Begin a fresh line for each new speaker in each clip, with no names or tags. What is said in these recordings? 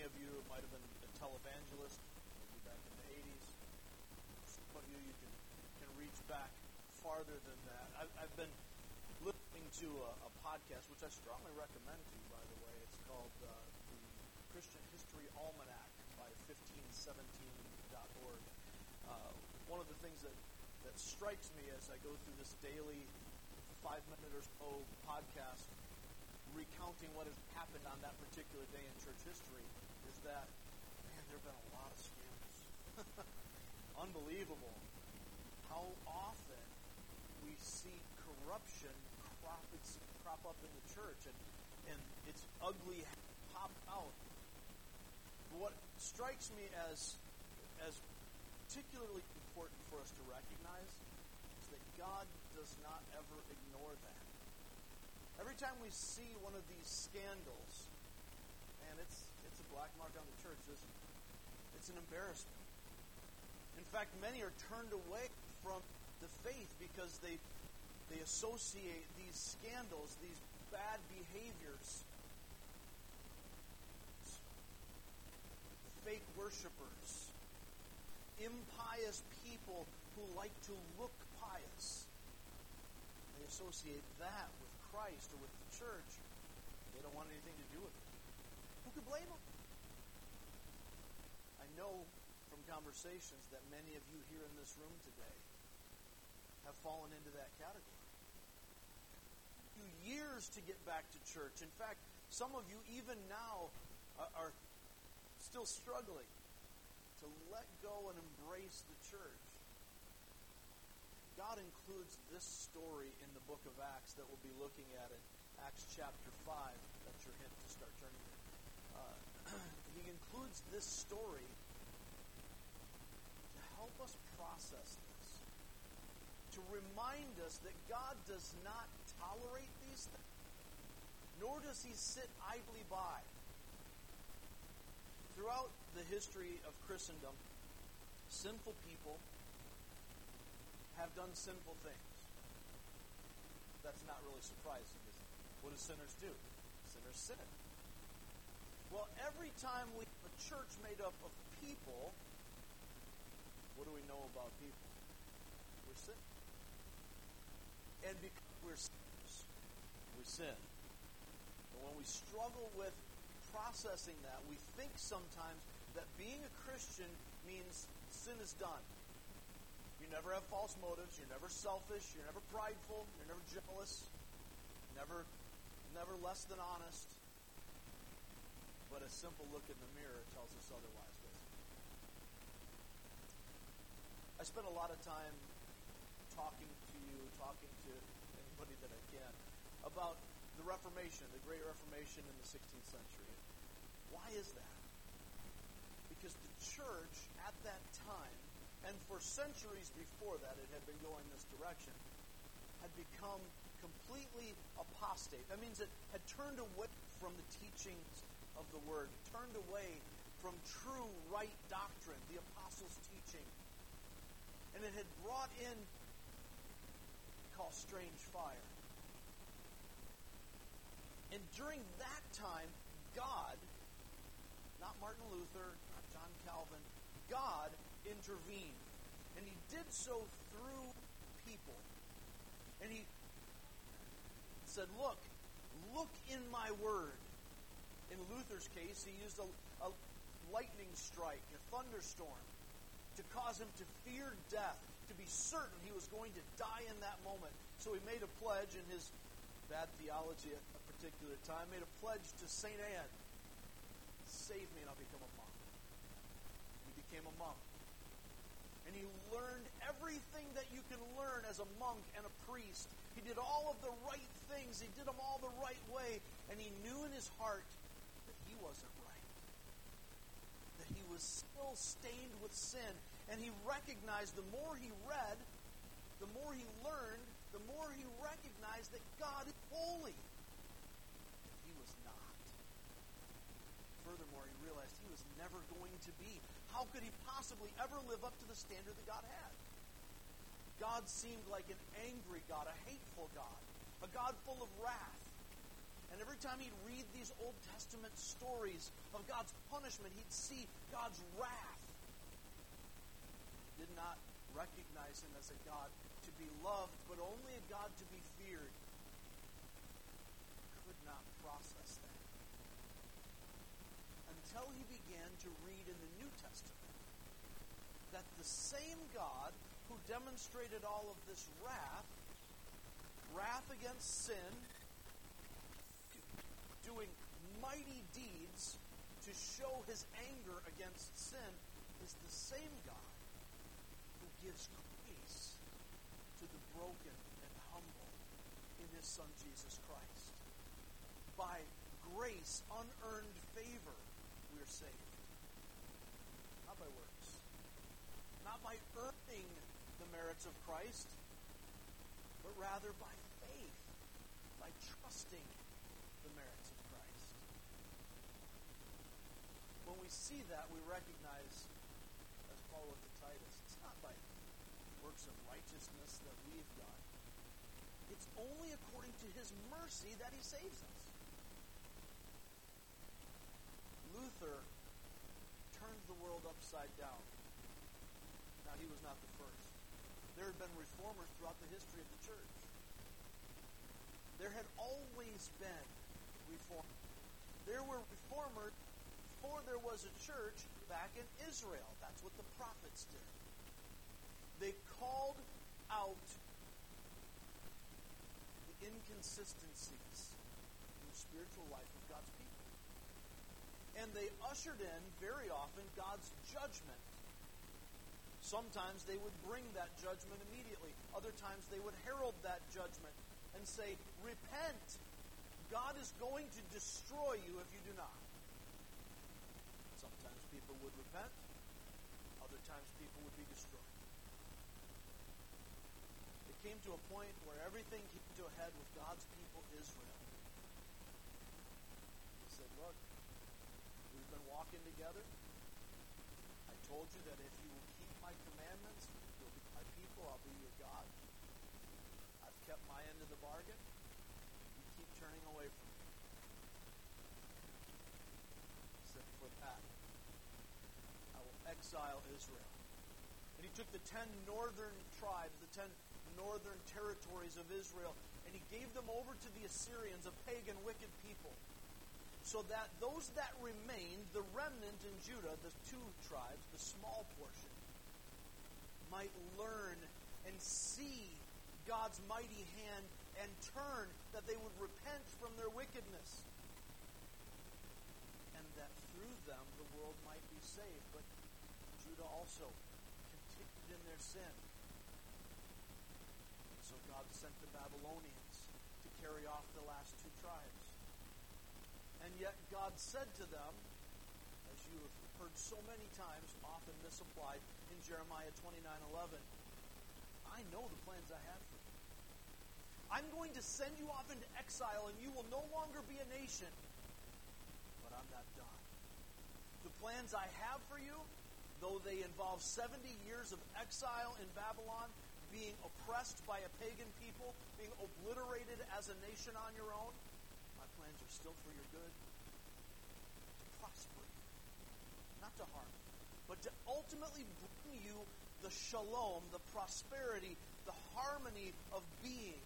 many of you might have been a televangelist, maybe back in the 80s. Some of you, you can, can reach back farther than that. I've, I've been listening to a, a, podcast, which I strongly recommend to you, by the way. It's called uh, the Christian History Almanac by 1517.org. Uh, one of the things that, that strikes me as I go through this daily five minute or so podcast recounting what has happened on that particular day in church history is that, man, there have been a lot of scandals. Unbelievable how often we see corruption crop, crop up in the church and, and it's ugly pop out. What strikes me as, as particularly important for us to recognize is that God does not ever ignore that. Every time we see one of these scandals, man, it's black mark on the church, isn't it? It's an embarrassment. In fact, many are turned away from the faith because they they associate these scandals, these bad behaviors, fake worshipers, impious people who like to look pious. They associate that with Christ or with the church, they don't want anything to do with it. Who could blame them? Know from conversations that many of you here in this room today have fallen into that category. You years to get back to church. In fact, some of you even now are still struggling to let go and embrace the church. God includes this story in the book of Acts that we'll be looking at in Acts chapter 5. That's your hint to start turning. Uh, he includes this story to help us process this, to remind us that God does not tolerate these things, nor does he sit idly by. Throughout the history of Christendom, sinful people have done sinful things. That's not really surprising, is it? What do sinners do? Sinners sin. Well, every time we have a church made up of people, what do we know about people? We're sin. And because we're sinners, we sin. But when we struggle with processing that, we think sometimes that being a Christian means sin is done. You never have false motives. You're never selfish. You're never prideful. You're never jealous. Never, never less than honest. But a simple look in the mirror tells us otherwise. I spend a lot of time talking to you, talking to anybody that I can, about the Reformation, the Great Reformation in the 16th century. Why is that? Because the church at that time and for centuries before that, it had been going this direction, had become completely apostate. That means it had turned away from the teachings of the Word, turned away from true right doctrine, the apostles' teaching. And it had brought in called strange fire. And during that time, God, not Martin Luther, not John Calvin, God intervened. And he did so through people. And he said, Look, look in my word. In Luther's case, he used a, a lightning strike, a thunderstorm, to cause him to fear death, to be certain he was going to die in that moment. So he made a pledge in his bad theology at a particular time, made a pledge to St. Anne save me and I'll become a monk. He became a monk and he learned everything that you can learn as a monk and a priest. He did all of the right things, he did them all the right way, and he knew in his heart that he wasn't right. That he was still stained with sin. And he recognized the more he read, the more he learned, the more he recognized that God is holy. He was not. Furthermore, he realized he was never going to be how could he possibly ever live up to the standard that God had? God seemed like an angry God, a hateful God, a God full of wrath. And every time he'd read these Old Testament stories of God's punishment, he'd see God's wrath. Did not recognize him as a God to be loved, but only a God to be feared. Could not process that. Until he began to read in the New Testament that the same God who demonstrated all of this wrath, wrath against sin, doing mighty deeds to show his anger against sin, is the same God gives grace to the broken and humble in his Son Jesus Christ. By grace, unearned favor, we are saved. Not by works. Not by earning the merits of Christ, but rather by faith, by trusting the merits of Christ. When we see that, we recognize, as Paul wrote to Titus, it's not by works of righteousness that we've done. It's only according to his mercy that he saves us. Luther turned the world upside down. Now, he was not the first. There had been reformers throughout the history of the church. There had always been reformers. There were reformers before there was a church back in Israel. That's what the prophets did. They called out the inconsistencies in the spiritual life of God's people. And they ushered in, very often, God's judgment. Sometimes they would bring that judgment immediately. Other times they would herald that judgment and say, Repent. God is going to destroy you if you do not. Sometimes people would repent, other times people would be destroyed. It came to a point where everything came to a head with God's people, Israel. He said, Look, we've been walking together. I told you that if you will keep my commandments, you'll be my people, I'll be your God. I've kept my end of the bargain. You keep turning away from me. He said, For that, I will exile Israel. And he took the ten northern tribes, the ten northern territories of Israel, and he gave them over to the Assyrians, a pagan, wicked people, so that those that remained, the remnant in Judah, the two tribes, the small portion, might learn and see God's mighty hand and turn, that they would repent from their wickedness. And that through them the world might be saved. But Judah also continued in their sin. So God sent the Babylonians to carry off the last two tribes. And yet God said to them, as you have heard so many times, often misapplied in Jeremiah 29 11, I know the plans I have for you. I'm going to send you off into exile, and you will no longer be a nation. But I'm not done. The plans I have for you, though they involve 70 years of exile in Babylon, being oppressed by a pagan people, being obliterated as a nation on your own, my plans are still for your good. To prosper you, not to harm you, but to ultimately bring you the shalom, the prosperity, the harmony of being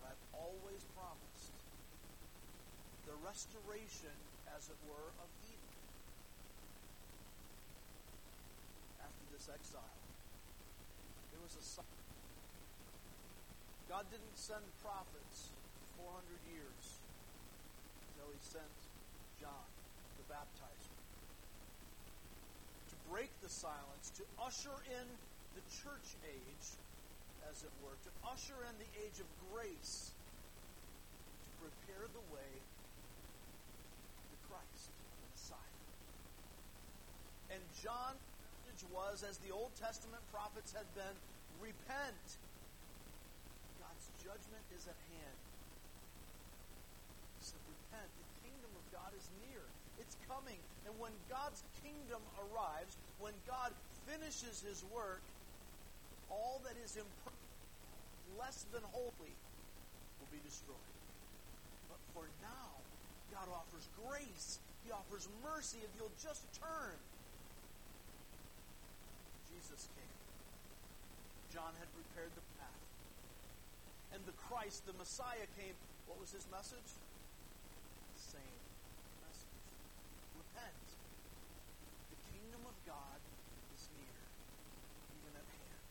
that I've always promised. The restoration, as it were, of Eden. After this exile, there was a sign. God didn't send prophets 400 years until he sent John, the baptizer, to break the silence, to usher in the church age, as it were, to usher in the age of grace, to prepare the way to Christ, the Messiah. And John's message was, as the Old Testament prophets had been, repent. God's judgment is at hand. He said, repent. The kingdom of God is near. It's coming. And when God's kingdom arrives, when God finishes his work, all that is imperfect, less than holy, will be destroyed. But For now, God offers grace. He offers mercy if you'll just turn. Jesus came. John had prepared the path. And the Christ, the Messiah, came. What was his message? Same message. Repent. The kingdom of God is near, even at hand.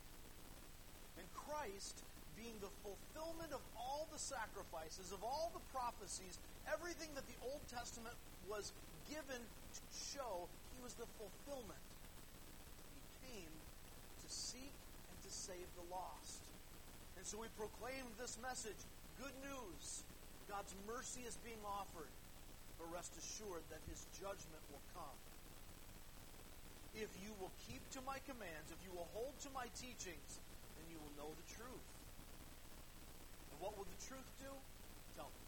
And Christ being the fulfillment of all the sacrifices, of all the prophecies, everything that the Old Testament was given to show, he was the fulfillment. Seek and to save the lost. And so we proclaim this message good news. God's mercy is being offered, but rest assured that his judgment will come. If you will keep to my commands, if you will hold to my teachings, then you will know the truth And what will the truth do? Tell me.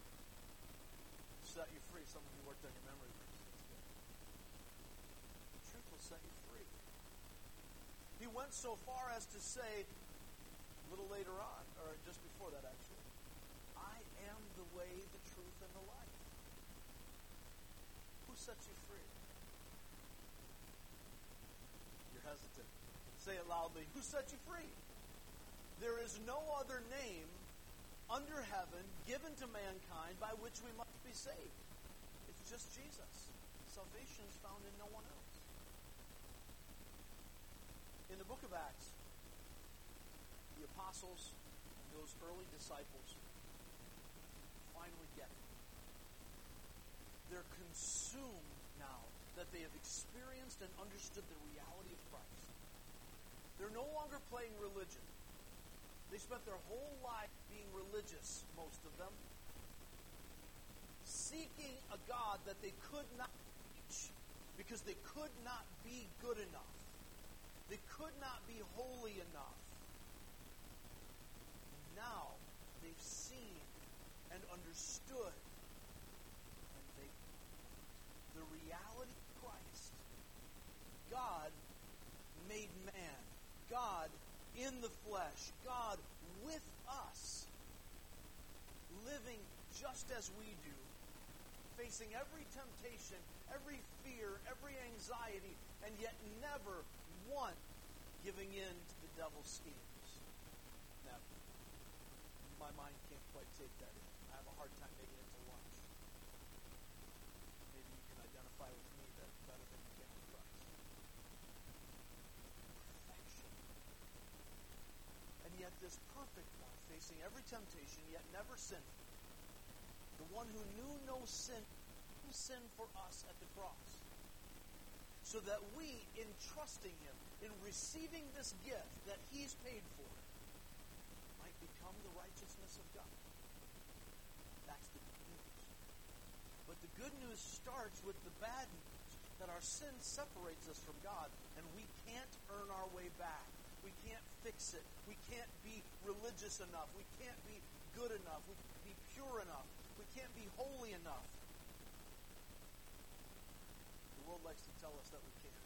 Set you free. Some of you worked on your memory. The truth will set you free. He went so far as to say, a little later on, or just before that actually, I am the way, the truth, and the life. Who sets you free? You're hesitant. Say it loudly. Who set you free? There is no other name under heaven given to mankind by which we must be saved. It's just Jesus. Salvation is found in no one else. In the book of Acts, the apostles and those early disciples finally get it. They're consumed now that they have experienced and understood the reality of Christ. They're no longer playing religion. They spent their whole life being religious, most of them, seeking a God that they could not reach because they could not be good enough. They could not be holy enough. Now they've seen and understood and they the reality of Christ. God made man. God in the flesh, God with us, living just as we do, facing every temptation, every fear, every anxiety, and yet never once giving in to the devil's schemes. Never. My mind can't quite take that in. I have a hard time making it to lunch. Maybe you can identify with me that better than you can with Christ. Perfection. And yet this perfect one, facing every temptation, yet never sinning, the one who knew no sin, who sinned for us at the cross. So that we, in trusting him, in receiving this gift that he's paid for, might become the righteousness of God. That's the good news. But the good news starts with the bad news that our sin separates us from God, and we can't earn our way back. We can't fix it. We can't be religious enough. We can't be good enough. We can't be pure enough. We can't be holy enough. The world likes to tell us that we can.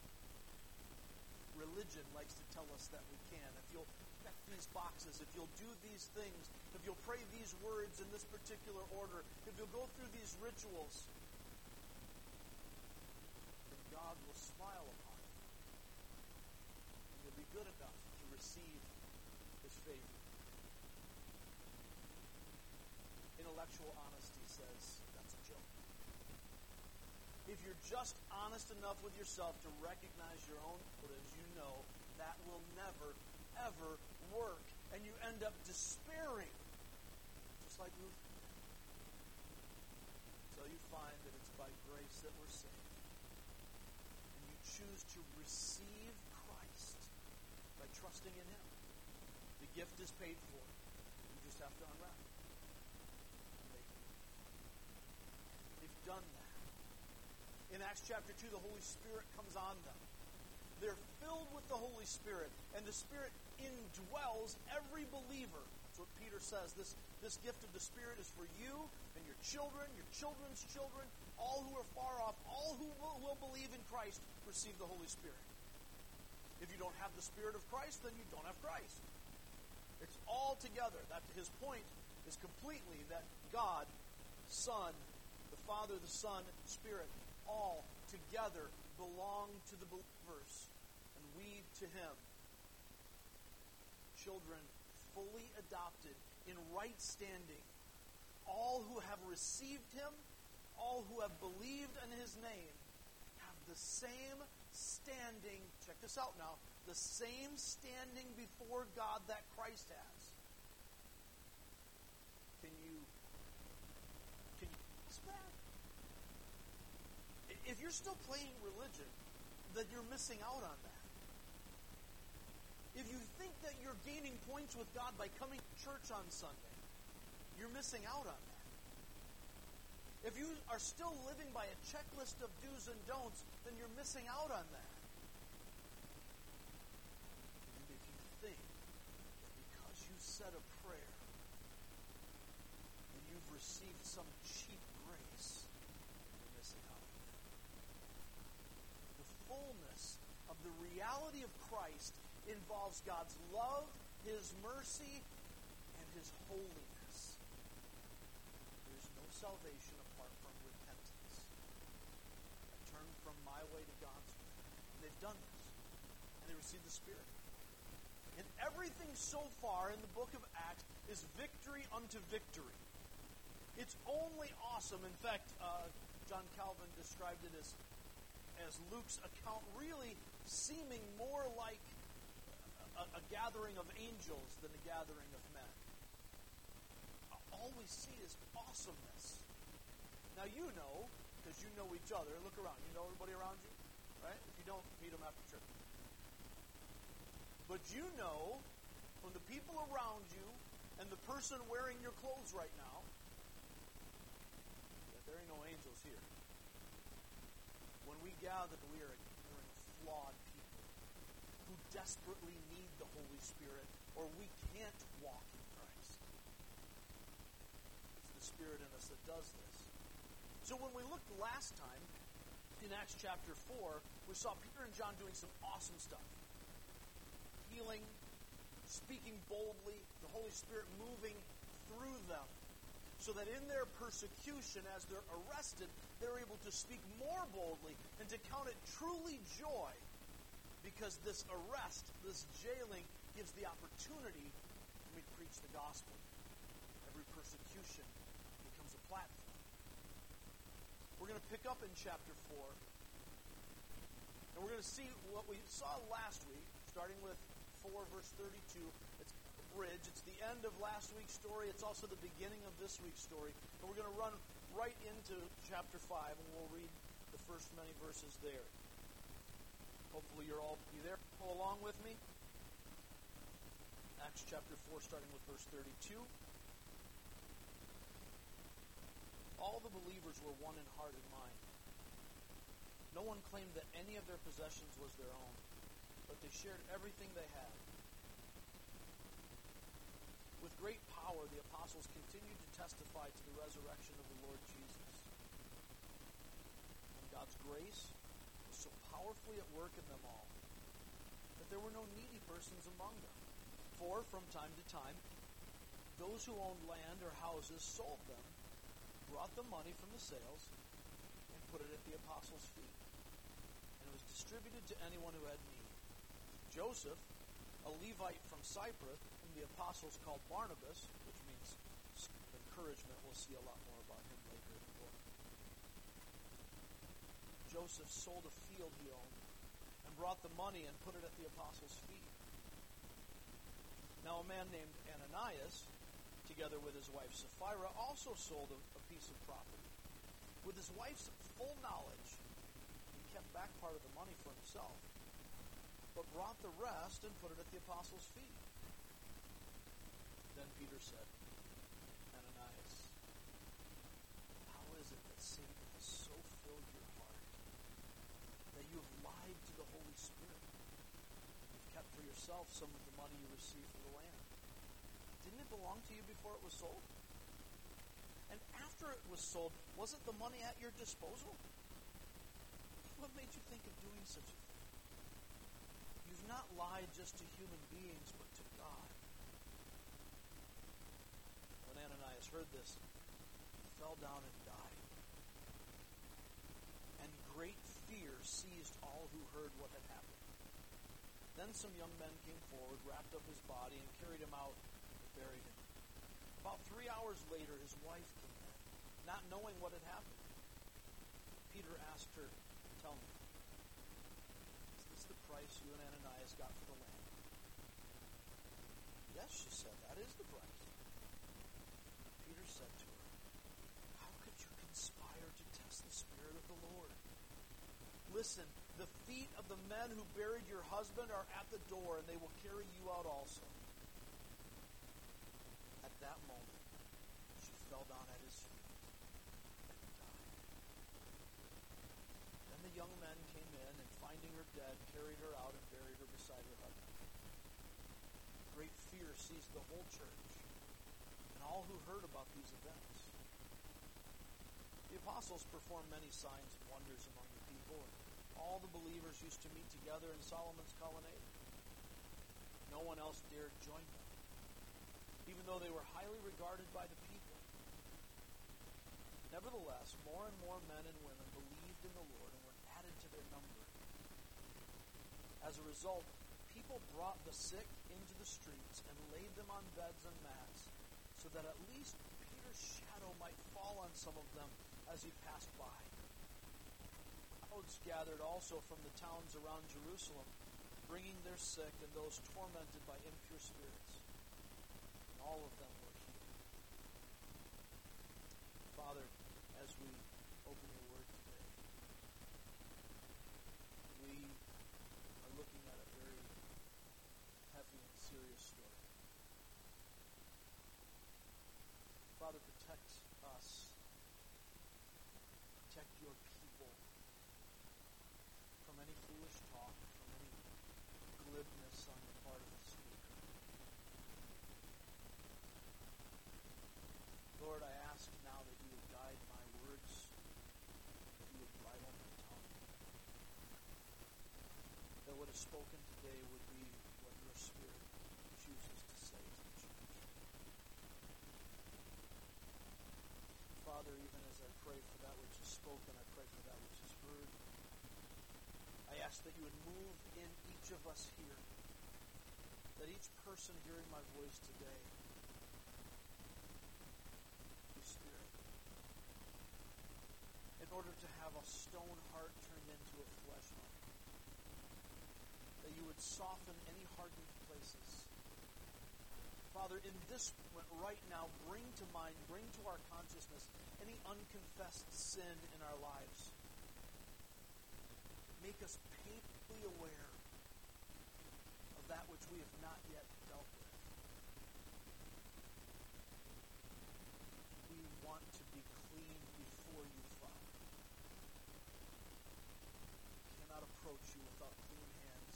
Religion likes to tell us that we can. If you'll check these boxes, if you'll do these things, if you'll pray these words in this particular order, if you'll go through these rituals, then God will smile upon you. And you'll be good enough to receive his favor. Intellectual honesty says. If you're just honest enough with yourself to recognize your own motives, you know that will never, ever work. And you end up despairing, just like Luther. Until you find that it's by grace that we're saved. And you choose to receive Christ by trusting in Him. The gift is paid for. You just have to unwrap it. They've done that. In Acts chapter 2, the Holy Spirit comes on them. They're filled with the Holy Spirit, and the Spirit indwells every believer. That's what Peter says. This, this gift of the Spirit is for you and your children, your children's children, all who are far off, all who will, will believe in Christ receive the Holy Spirit. If you don't have the Spirit of Christ, then you don't have Christ. It's all together. That his point is completely that God Son, the Father, the Son, Spirit, all together belong to the believers, and we to Him. Children fully adopted in right standing, all who have received Him, all who have believed in His name, have the same standing. Check this out now the same standing before God that Christ has. Can you can you? If you're still playing religion, then you're missing out on that. If you think that you're gaining points with God by coming to church on Sunday, you're missing out on that. If you are still living by a checklist of do's and don'ts, then you're missing out on that. And if you think that because you said a prayer and you've received some cheap grace, you're missing out. The fullness of the reality of Christ involves God's love, His mercy, and His holiness. There's no salvation apart from repentance. I turn from my way to God's way. And they've done this. And they received the Spirit. And everything so far in the book of Acts is victory unto victory. It's only awesome. In fact, uh, John Calvin described it as, as Luke's account really seeming more like a, a gathering of angels than a gathering of men. All we see is awesomeness. Now, you know, because you know each other, look around. You know everybody around you, right? If you don't, meet them after church. But you know from the people around you and the person wearing your clothes right now that there ain't no angels here. When we gather, we are we're flawed desperately need the Holy Spirit, or we can't walk in Christ. It's the Spirit in us that does this. So when we looked last time in Acts chapter 4, we saw Peter and John doing some awesome stuff healing, speaking boldly, the Holy Spirit moving through them. So that in their persecution, as they're arrested, they're able to speak more boldly and to count it truly joy because this arrest, this jailing, gives the opportunity for me to preach the gospel. Every persecution becomes a platform. We're going to pick up in chapter 4, and we're going to see what we saw last week, starting with 4, verse 32. It's a bridge. It's the end of last week's story. It's also the beginning of this week's story. And we're going to run right into chapter 5, and we'll read the first many verses there. Hopefully you're all be there. Follow along with me. Acts chapter 4, starting with verse 32. All the believers were one in heart and mind. No one claimed that any of their possessions was their own but they shared everything they had. With great power, the apostles continued to testify to the resurrection of the Lord Jesus. And God's grace powerfully at work in them all that there were no needy persons among them. For from time to time, those who owned land or houses sold them, brought the money from the sales, and put it at the apostles' feet. And it was distributed to anyone who had need. Joseph, a Levite from Cyprus, whom the apostles called Barnabas, which means encouragement. We'll see a lot more about him later in the book. Joseph sold a field he owned and brought the money and put it at the apostles' feet. Now, a man named Ananias, together with his wife Sapphira, also sold a, a piece of property. With his wife's full knowledge, he kept back part of the money for himself but brought the rest and put it at the apostles' feet. Then Peter said, Ananias, how is it that Satan has so filled your heart that you have lied to the Holy Spirit? You've kept for yourself some of the money you received for the land. Didn't it belong to you before it was sold? And after it was sold, wasn't the money at your disposal? What made you think of doing such a thing? You've not lied just to human beings, but to God. When Ananias heard this, he fell down and died. And great fear seized all who heard what had happened. Then some young men came forward, wrapped up his body, and carried him out and buried him. About three hours later, his wife came in, not knowing what had happened. Peter asked her, Tell me, is this the price you and Ananias got for the land? Yes, she said, that is the price. Peter said to her, How could you conspire to test the Spirit of the Lord? Listen, the feet of the men who buried your husband are at the door, and they will carry you out also. At that moment, she fell down at his feet and died. Then the young men came in, and finding her dead, carried her out and buried her beside her husband. Great fear seized the whole church and all who heard about these events. The apostles performed many signs and wonders among the people, all the believers used to meet together in Solomon's colonnade. No one else dared join them, even though they were highly regarded by the people. Nevertheless, more and more men and women believed in the Lord and were added to their number. As a result, people brought the sick into the streets and laid them on beds and mats, so that at least Peter's shadow might fall on some of them as he passed by. Crowds gathered also from the towns around Jerusalem, bringing their sick and those tormented by impure spirits. And all of them were healed. Father, as we open your word today, we are looking at a very heavy and serious story. Father, protect us. Protect your people from any foolish talk, from any glibness on the part of the speaker. Lord, I ask now that you would guide my words, that you would bridle my tongue, that what is spoken today would be what your Spirit chooses to say to the church. Father, even as I pray for that which is spoken, I pray for that which is heard. I ask that you would move in each of us here, that each person hearing my voice today be Spirit. In order to have a stone heart turned into a flesh heart, that you would soften any hardened places. Father, in this moment right now, bring to mind, bring to our consciousness any unconfessed sin in our lives. Make us painfully aware of that which we have not yet dealt with. We want to be clean before you, Father. We cannot approach you without clean hands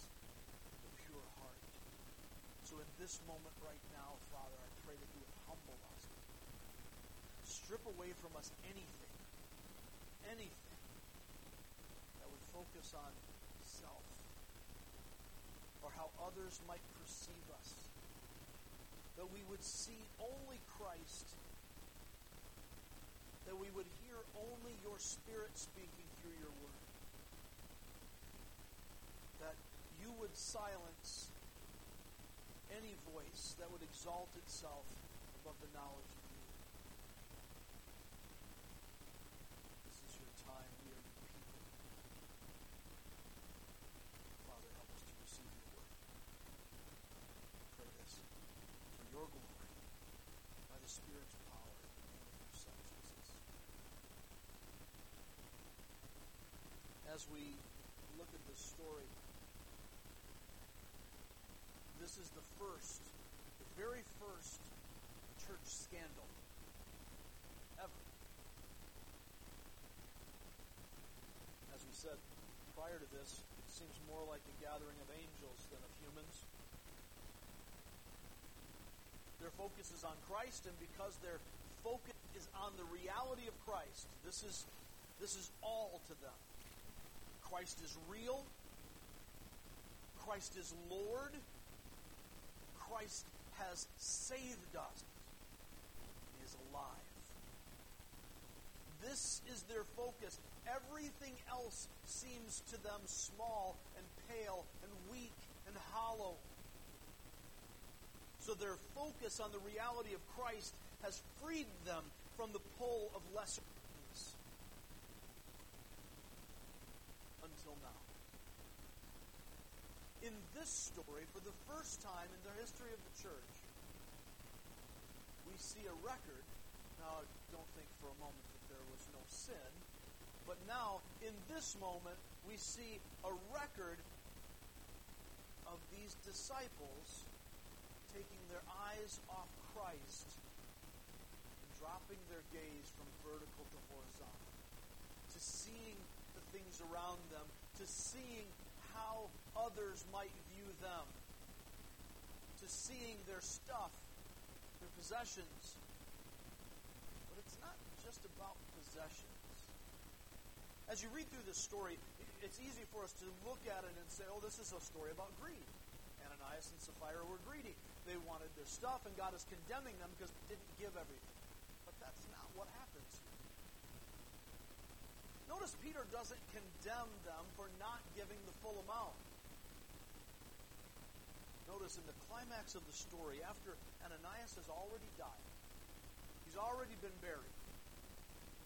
and a pure heart. So in this moment right now, Father, I pray that you would humble us. Strip away from us anything, anything would focus on self or how others might perceive us. That we would see only Christ. That we would hear only your Spirit speaking through your word. That you would silence any voice that would exalt itself above the knowledge of you. This is your time. We are your people. Father, help us to receive your word. Pray this for your glory, by the Spirit's power, in the name of your Son, Jesus. As we look at this story, this is the first, the very first church scandal ever. As we said prior to this, it seems more like a gathering of angels than of humans. Their focus is on Christ, and because their focus is on the reality of Christ, this is this is all to them. Christ is real. Christ is Lord. Christ has saved us. He is alive. This is their focus. Everything else seems to them small and pale and weak and hollow. So their focus on the reality of Christ has freed them from the pull of lesser things. Until now. In this story, for the first time in the history of the church, we see a record. Now, don't think for a moment that there was no sin, but now, in this moment, we see a record of these disciples taking their eyes off Christ and dropping their gaze from vertical to horizontal, to seeing the things around them, to seeing how others might view them, to seeing their stuff, their possessions. But it's not just about possessions. As you read through this story, it's easy for us to look at it and say, oh, this is a story about greed. Ananias and Sapphira were greedy. They wanted their stuff, and God is condemning them because they didn't give everything. But that's not what happens here. Notice Peter doesn't condemn them for not giving the full amount. Notice in the climax of the story, after Ananias has already died, he's already been buried.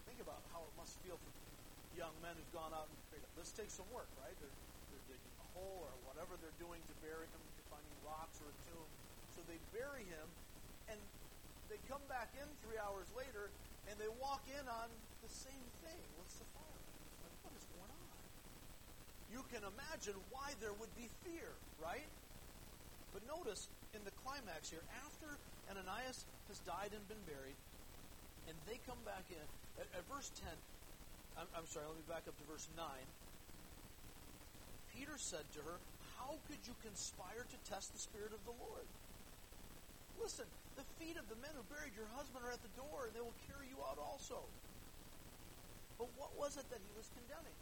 Think about how it must feel for young men who've gone out and prayed. This takes some work, right? They're, they're digging a hole or whatever they're doing to bury him, finding rocks or a tomb. So they bury him, and they come back in three hours later, and they walk in on the same thing. What's the fire? Like, what is going on? You can imagine why there would be fear, right? But notice in the climax here, after Ananias has died and been buried, and they come back in, at, at verse 10, I'm, I'm sorry, let me back up to verse 9. Peter said to her, How could you conspire to test the Spirit of the Lord? Listen, the feet of the men who buried your husband are at the door, and they will carry you out also. But what was it that he was condemning?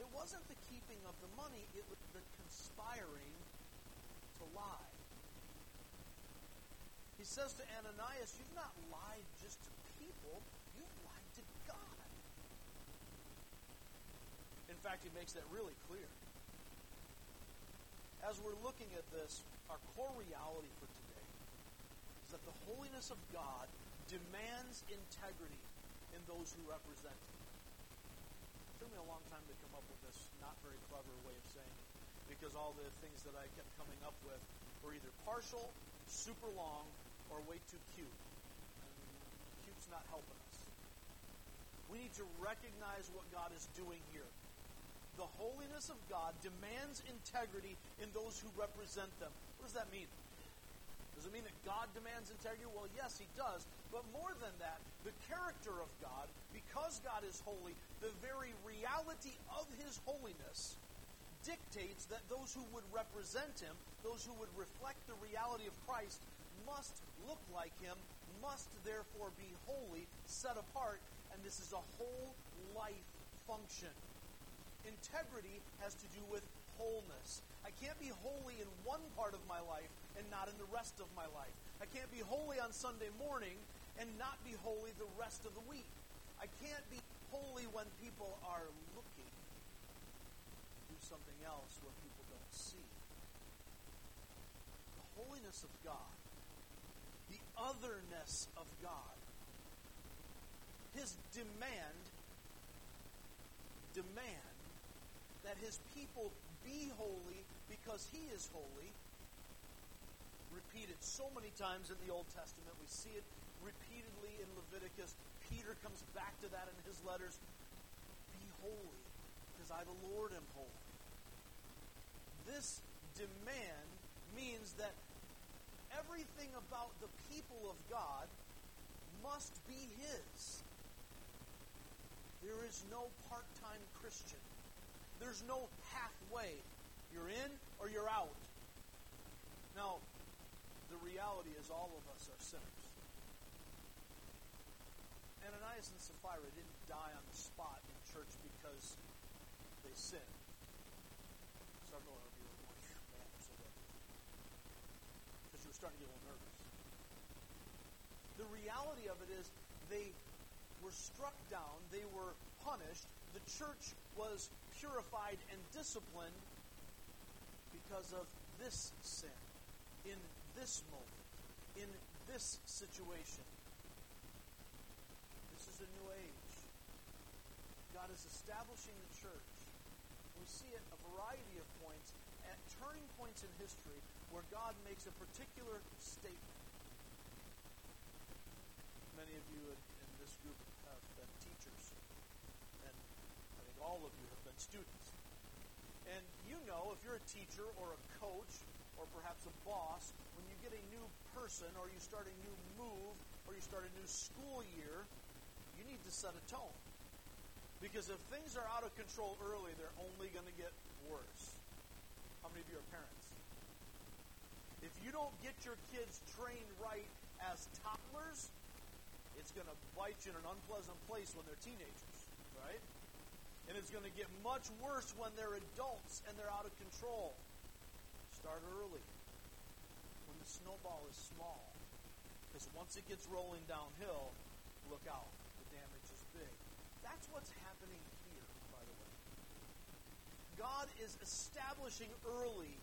It wasn't the keeping of the money, it was the conspiring to lie. He says to Ananias, You've not lied just to people, you've lied to God. In fact, he makes that really clear. As we're looking at this, our core reality for that the holiness of God demands integrity in those who represent Him. It took me a long time to come up with this not very clever way of saying it because all the things that I kept coming up with were either partial, super long, or way too cute. And cute's not helping us. We need to recognize what God is doing here the holiness of God demands integrity in those who represent them. What does that mean? Does it mean that God demands integrity? Well, yes, He does. But more than that, the character of God, because God is holy, the very reality of His holiness dictates that those who would represent Him, those who would reflect the reality of Christ, must look like Him, must therefore be holy, set apart, and this is a whole life function. Integrity has to do with wholeness. I can't be holy in one part of my life and not in the rest of my life. I can't be holy on Sunday morning and not be holy the rest of the week. I can't be holy when people are looking. To do something else where people don't see. The holiness of God, the otherness of God, His demand, demand that his people be holy because he is holy. Repeated so many times in the Old Testament. We see it repeatedly in Leviticus. Peter comes back to that in his letters. Be holy, because I, the Lord, am holy. This demand means that everything about the people of God must be His. There is no part time Christian. There's no halfway. You're in or you're out. Now, the reality is all of us are sinners. Ananias and Sapphira didn't die on the spot in church because they sinned. Several of you are so. Because you were starting to get a little nervous. The reality of it is they were struck down, they were punished, the church was purified and disciplined because of this sin, in this moment, in this situation. This is a new age. God is establishing the church. We see it a variety of points, at turning points in history, where God makes a particular statement. Many of you in, in this group have been teachers, and I think all of you have been students. And you know, if you're a teacher or a coach or perhaps a boss, when you get a new person or you start a new move or you start a new school year, you need to set a tone. Because if things are out of control early, they're only going to get worse. How many of you are parents? If you don't get your kids trained right as toddlers, it's going to bite you in an unpleasant place when they're teenagers, right? And it's going to get much worse when they're adults and they're out of control. Start early when the snowball is small. Because once it gets rolling downhill, look out. The damage is big. That's what's happening here, by the way. God is establishing early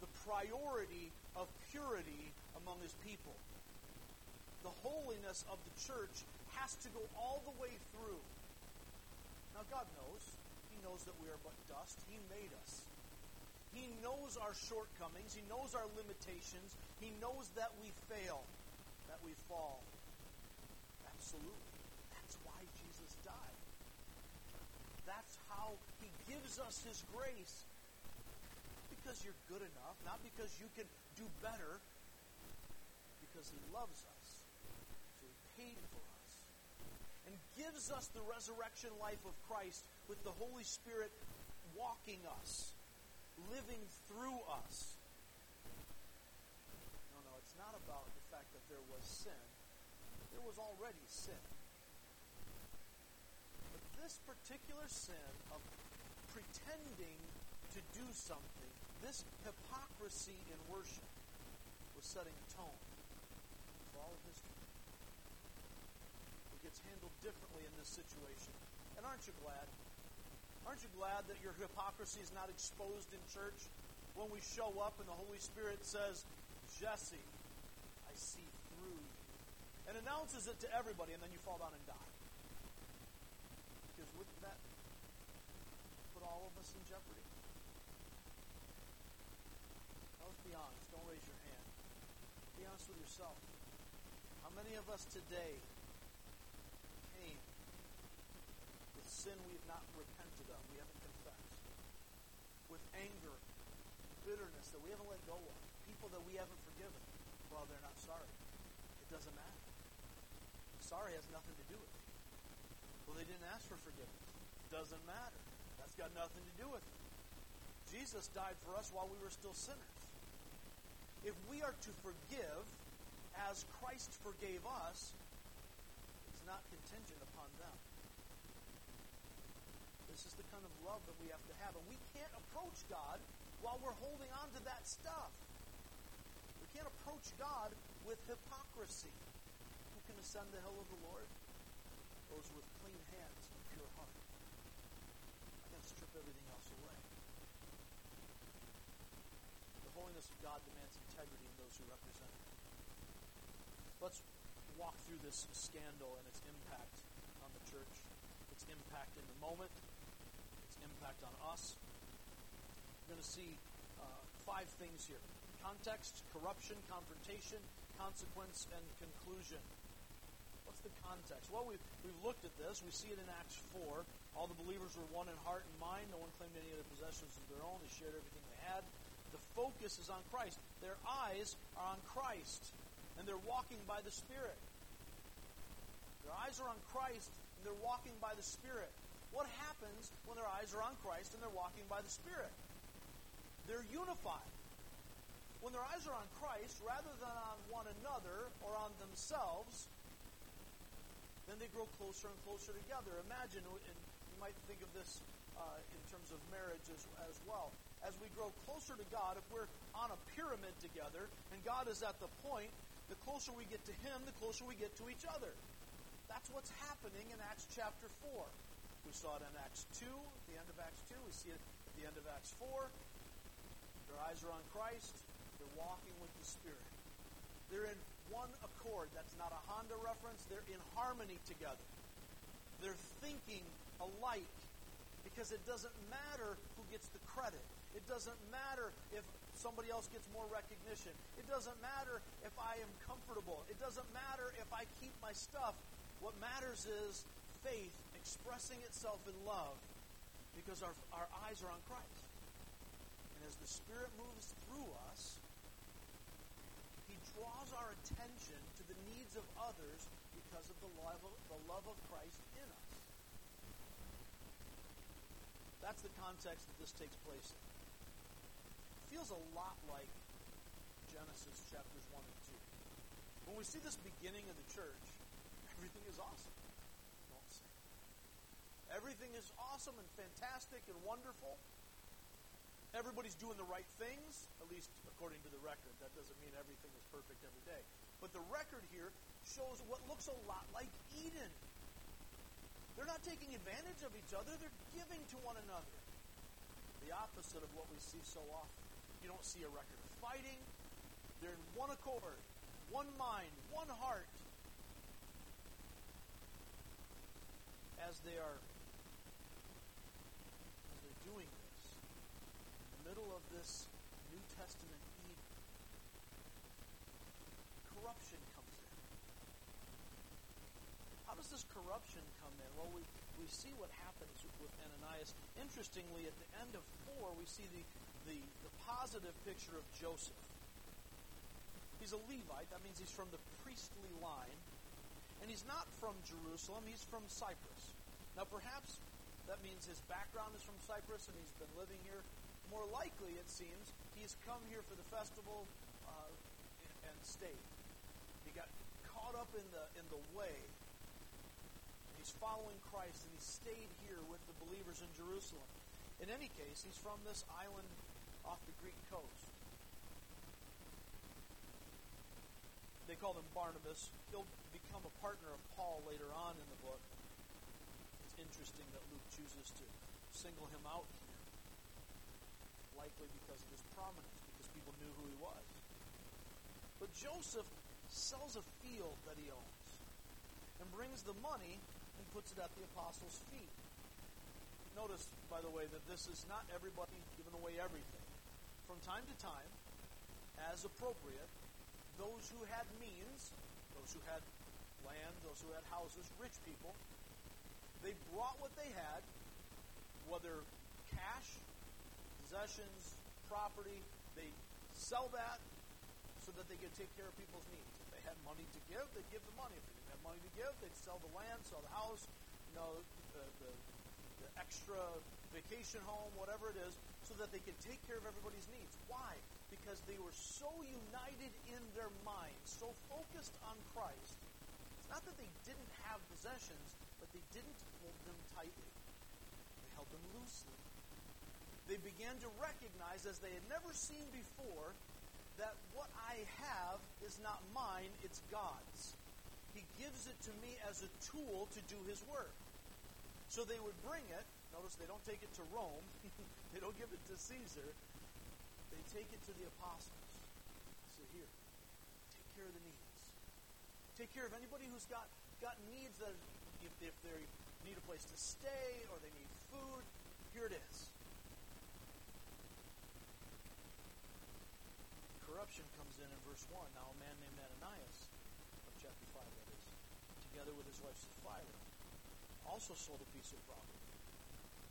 the priority of purity among his people. The holiness of the church has to go all the way through. Now, God knows. He knows that we are but dust. He made us. He knows our shortcomings. He knows our limitations. He knows that we fail, that we fall. Absolutely. That's why Jesus died. That's how He gives us His grace. Because you're good enough, not because you can do better, because He loves us. So He paid for us and gives us the resurrection life of Christ with the Holy Spirit walking us, living through us. No, no, it's not about the fact that there was sin. There was already sin. But this particular sin of pretending to do something, this hypocrisy in worship, was setting a tone for all of history It gets handled differently in this situation. And aren't you glad? Aren't you glad that your hypocrisy is not exposed in church when we show up and the Holy Spirit says, Jesse, I see through you, and announces it to everybody, and then you fall down and die? Because wouldn't that put all of us in jeopardy? Now, let's be honest. Don't raise your hand. Be honest with yourself. How many of us today sin we've not repented of, we haven't confessed. With anger, bitterness that we haven't let go of, people that we haven't forgiven, well, they're not sorry. It doesn't matter. Sorry has nothing to do with it. Well, they didn't ask for forgiveness. Doesn't matter. That's got nothing to do with it. Jesus died for us while we were still sinners. If we are to forgive as Christ forgave us, it's not contingent. This is the kind of love that we have to have. And we can't approach God while we're holding on to that stuff. We can't approach God with hypocrisy. Who can ascend the hill of the Lord? Those with clean hands and pure heart. I got to strip everything else away. The holiness of God demands integrity in those who represent it. Let's walk through this scandal and its impact on the church, its impact in the moment, impact on us. We're going to see uh, five things here context, corruption, confrontation, consequence, and conclusion. What's the context? Well, we've, we've looked at this. We see it in Acts 4. All the believers were one in heart and mind. No one claimed any other possessions of their own. They shared everything they had. The focus is on Christ. Their eyes are on Christ, and they're walking by the Spirit. Their eyes are on Christ, and they're walking by the Spirit. What happens when their eyes are on Christ and they're walking by the Spirit? They're unified. When their eyes are on Christ rather than on one another or on themselves, then they grow closer and closer together. Imagine, and you might think of this uh, in terms of marriage as, as well. As we grow closer to God, if we're on a pyramid together and God is at the point, the closer we get to Him, the closer we get to each other. That's what's happening in Acts chapter 4. We saw it in Acts 2, at the end of Acts 2. We see it at the end of Acts 4. Their eyes are on Christ. They're walking with the Spirit. They're in one accord. That's not a Honda reference. They're in harmony together. They're thinking alike because it doesn't matter who gets the credit. It doesn't matter if somebody else gets more recognition. It doesn't matter if I am comfortable. It doesn't matter if I keep my stuff. What matters is faith expressing itself in love because our, our eyes are on Christ. And as the Spirit moves through us, He draws our attention to the needs of others because of the love of, the love of Christ in us. That's the context that this takes place in. It feels a lot like Genesis chapters 1 and 2. When we see this beginning of the church, everything is awesome. Everything is awesome and fantastic and wonderful. Everybody's doing the right things, at least according to the record. That doesn't mean everything is perfect every day. But the record here shows what looks a lot like Eden. They're not taking advantage of each other, they're giving to one another. The opposite of what we see so often. You don't see a record of fighting. They're in one accord, one mind, one heart. As they are doing this, in the middle of this New Testament Eden, corruption comes in. How does this corruption come in? Well, we, we see what happens with Ananias. Interestingly, at the end of 4, we see the, the, the positive picture of Joseph. He's a Levite. That means he's from the priestly line. And he's not from Jerusalem, he's from Cyprus. Now, perhaps that means his background is from Cyprus and he's been living here. More likely, it seems, he's come here for the festival uh, and stayed. He got caught up in the in the way. He's following Christ and he stayed here with the believers in Jerusalem. In any case, he's from this island off the Greek coast. They call him Barnabas. He'll become a partner of Paul later on in the book. Interesting that Luke chooses to single him out here. Likely because of his prominence, because people knew who he was. But Joseph sells a field that he owns and brings the money and puts it at the apostles' feet. Notice, by the way, that this is not everybody giving away everything. From time to time, as appropriate, those who had means, those who had land, those who had houses, rich people, they brought what they had, whether cash, possessions, property, they sell that so that they could take care of people's needs. If they had money to give, they'd give the money. If they didn't have money to give, they'd sell the land, sell the house, you know, the, the, the extra vacation home, whatever it is, so that they could take care of everybody's needs. Why? Because they were so united in their minds, so focused on Christ. It's not that they didn't have possessions, but they didn't hold them tightly. They held them loosely. They began to recognize, as they had never seen before, that what I have is not mine, it's God's. He gives it to me as a tool to do His work. So they would bring it. Notice they don't take it to Rome. they don't give it to Caesar. They take it to the apostles. So here, take care of the needs. Take care of anybody who's got, got needs that if, if they need a place to stay or they need food, here it is. Corruption comes in in verse 1. Now a man named Ananias, of chapter 5 that is, together with his wife Sapphira, also sold a piece of property.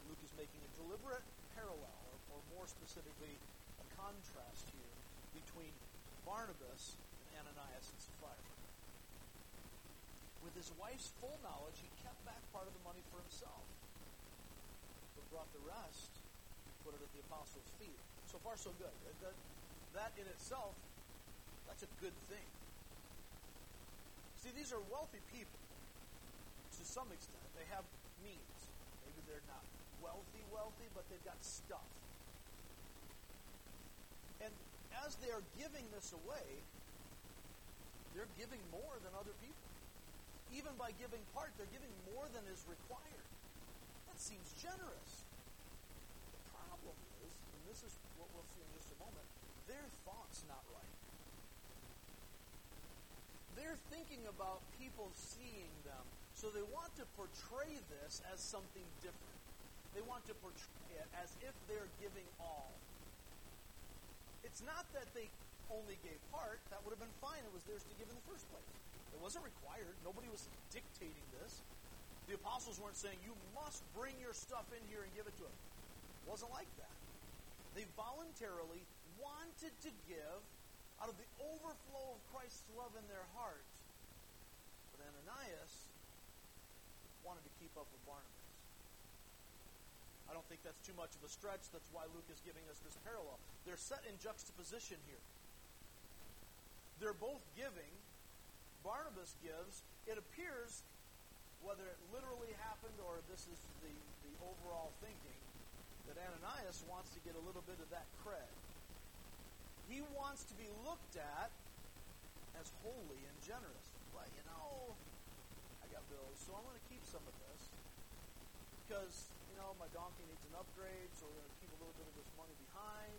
Luke is making a deliberate parallel, or, or more specifically, a contrast here between Barnabas and Ananias and Sapphira. With his wife's full knowledge, he kept back part of the money for himself, but brought the rest, put it at the apostles' feet. So far, so good. That, that in itself, that's a good thing. See, these are wealthy people to some extent. They have means. Maybe they're not wealthy, wealthy, but they've got stuff. And as they are giving this away, they're giving more than other people. Even by giving part, they're giving more than is required. That seems generous. The problem is, and this is what we'll see in just a moment, their thought's not right. They're thinking about people seeing them, so they want to portray this as something different. They want to portray it as if they're giving all. It's not that they only gave part, that would have been fine. It was theirs to give in the first place. It wasn't required. Nobody was dictating this. The apostles weren't saying, you must bring your stuff in here and give it to him. It wasn't like that. They voluntarily wanted to give out of the overflow of Christ's love in their heart. But Ananias wanted to keep up with Barnabas. I don't think that's too much of a stretch. That's why Luke is giving us this parallel. They're set in juxtaposition here. They're both giving, Barnabas gives, it appears, whether it literally happened or this is the, the overall thinking, that Ananias wants to get a little bit of that cred. He wants to be looked at as holy and generous. Well, you know, I got bills, so I'm going to keep some of this. Because, you know, my donkey needs an upgrade, so we're going to keep a little bit of this money behind.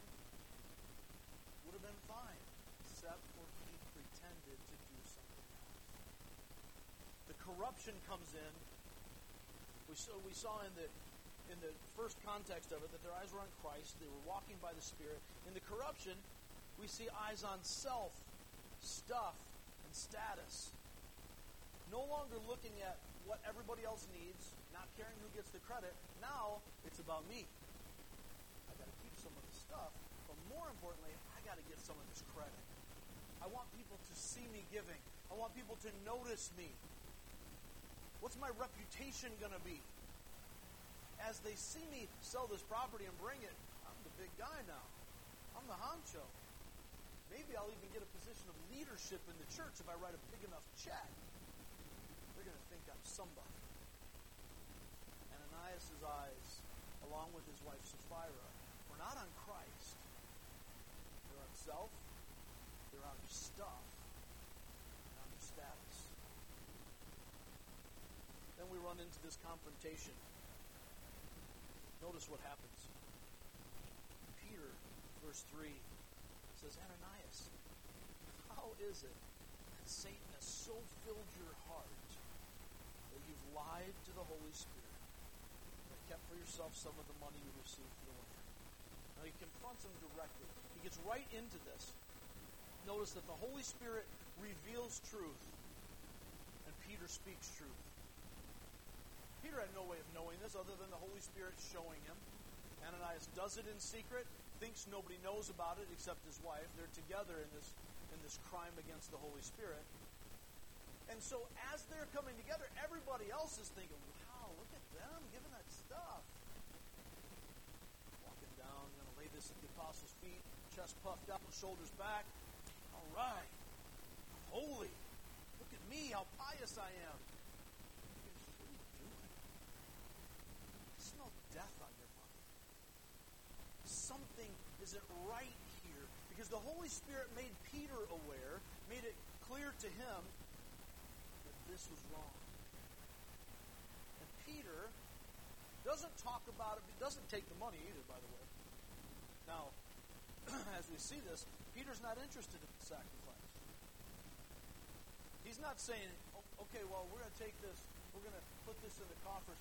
Would have been fine, except for corruption comes in. We saw, we saw in the in the first context of it that their eyes were on Christ. They were walking by the Spirit. In the corruption, we see eyes on self, stuff, and status. No longer looking at what everybody else needs, not caring who gets the credit. Now it's about me. I got to keep some of the stuff, but more importantly, I got to get some of this credit. I want people to see me giving. I want people to notice me. What's my reputation going to be? As they see me sell this property and bring it, I'm the big guy now. I'm the honcho. Maybe I'll even get a position of leadership in the church if I write a big enough check. They're going to think I'm somebody. And Ananias' eyes, along with his wife Sapphira, were not on Christ. They're on self, they're on stuff, then we run into this confrontation. Notice what happens. Peter, verse 3, says, Ananias, how is it that Satan has so filled your heart that you've lied to the Holy Spirit and kept for yourself some of the money you received for the land? Now he confronts him directly. He gets right into this. Notice that the Holy Spirit reveals truth, and Peter speaks truth. Peter had no way of knowing this other than the Holy Spirit showing him. Ananias does it in secret, thinks nobody knows about it except his wife. They're together in this in this crime against the Holy Spirit. And so as they're coming together, everybody else is thinking, wow, look at them giving that stuff. Walking down, going to lay this at the apostles' feet, chest puffed out, shoulders back. All right. Holy. Look at me, how pious I am. Something isn't right here because the Holy Spirit made Peter aware, made it clear to him that this was wrong. And Peter doesn't talk about it, doesn't take the money either, by the way. Now, as we see this, Peter's not interested in the sacrifice. He's not saying, okay, well, we're going to take this, we're going to put this in the coffers.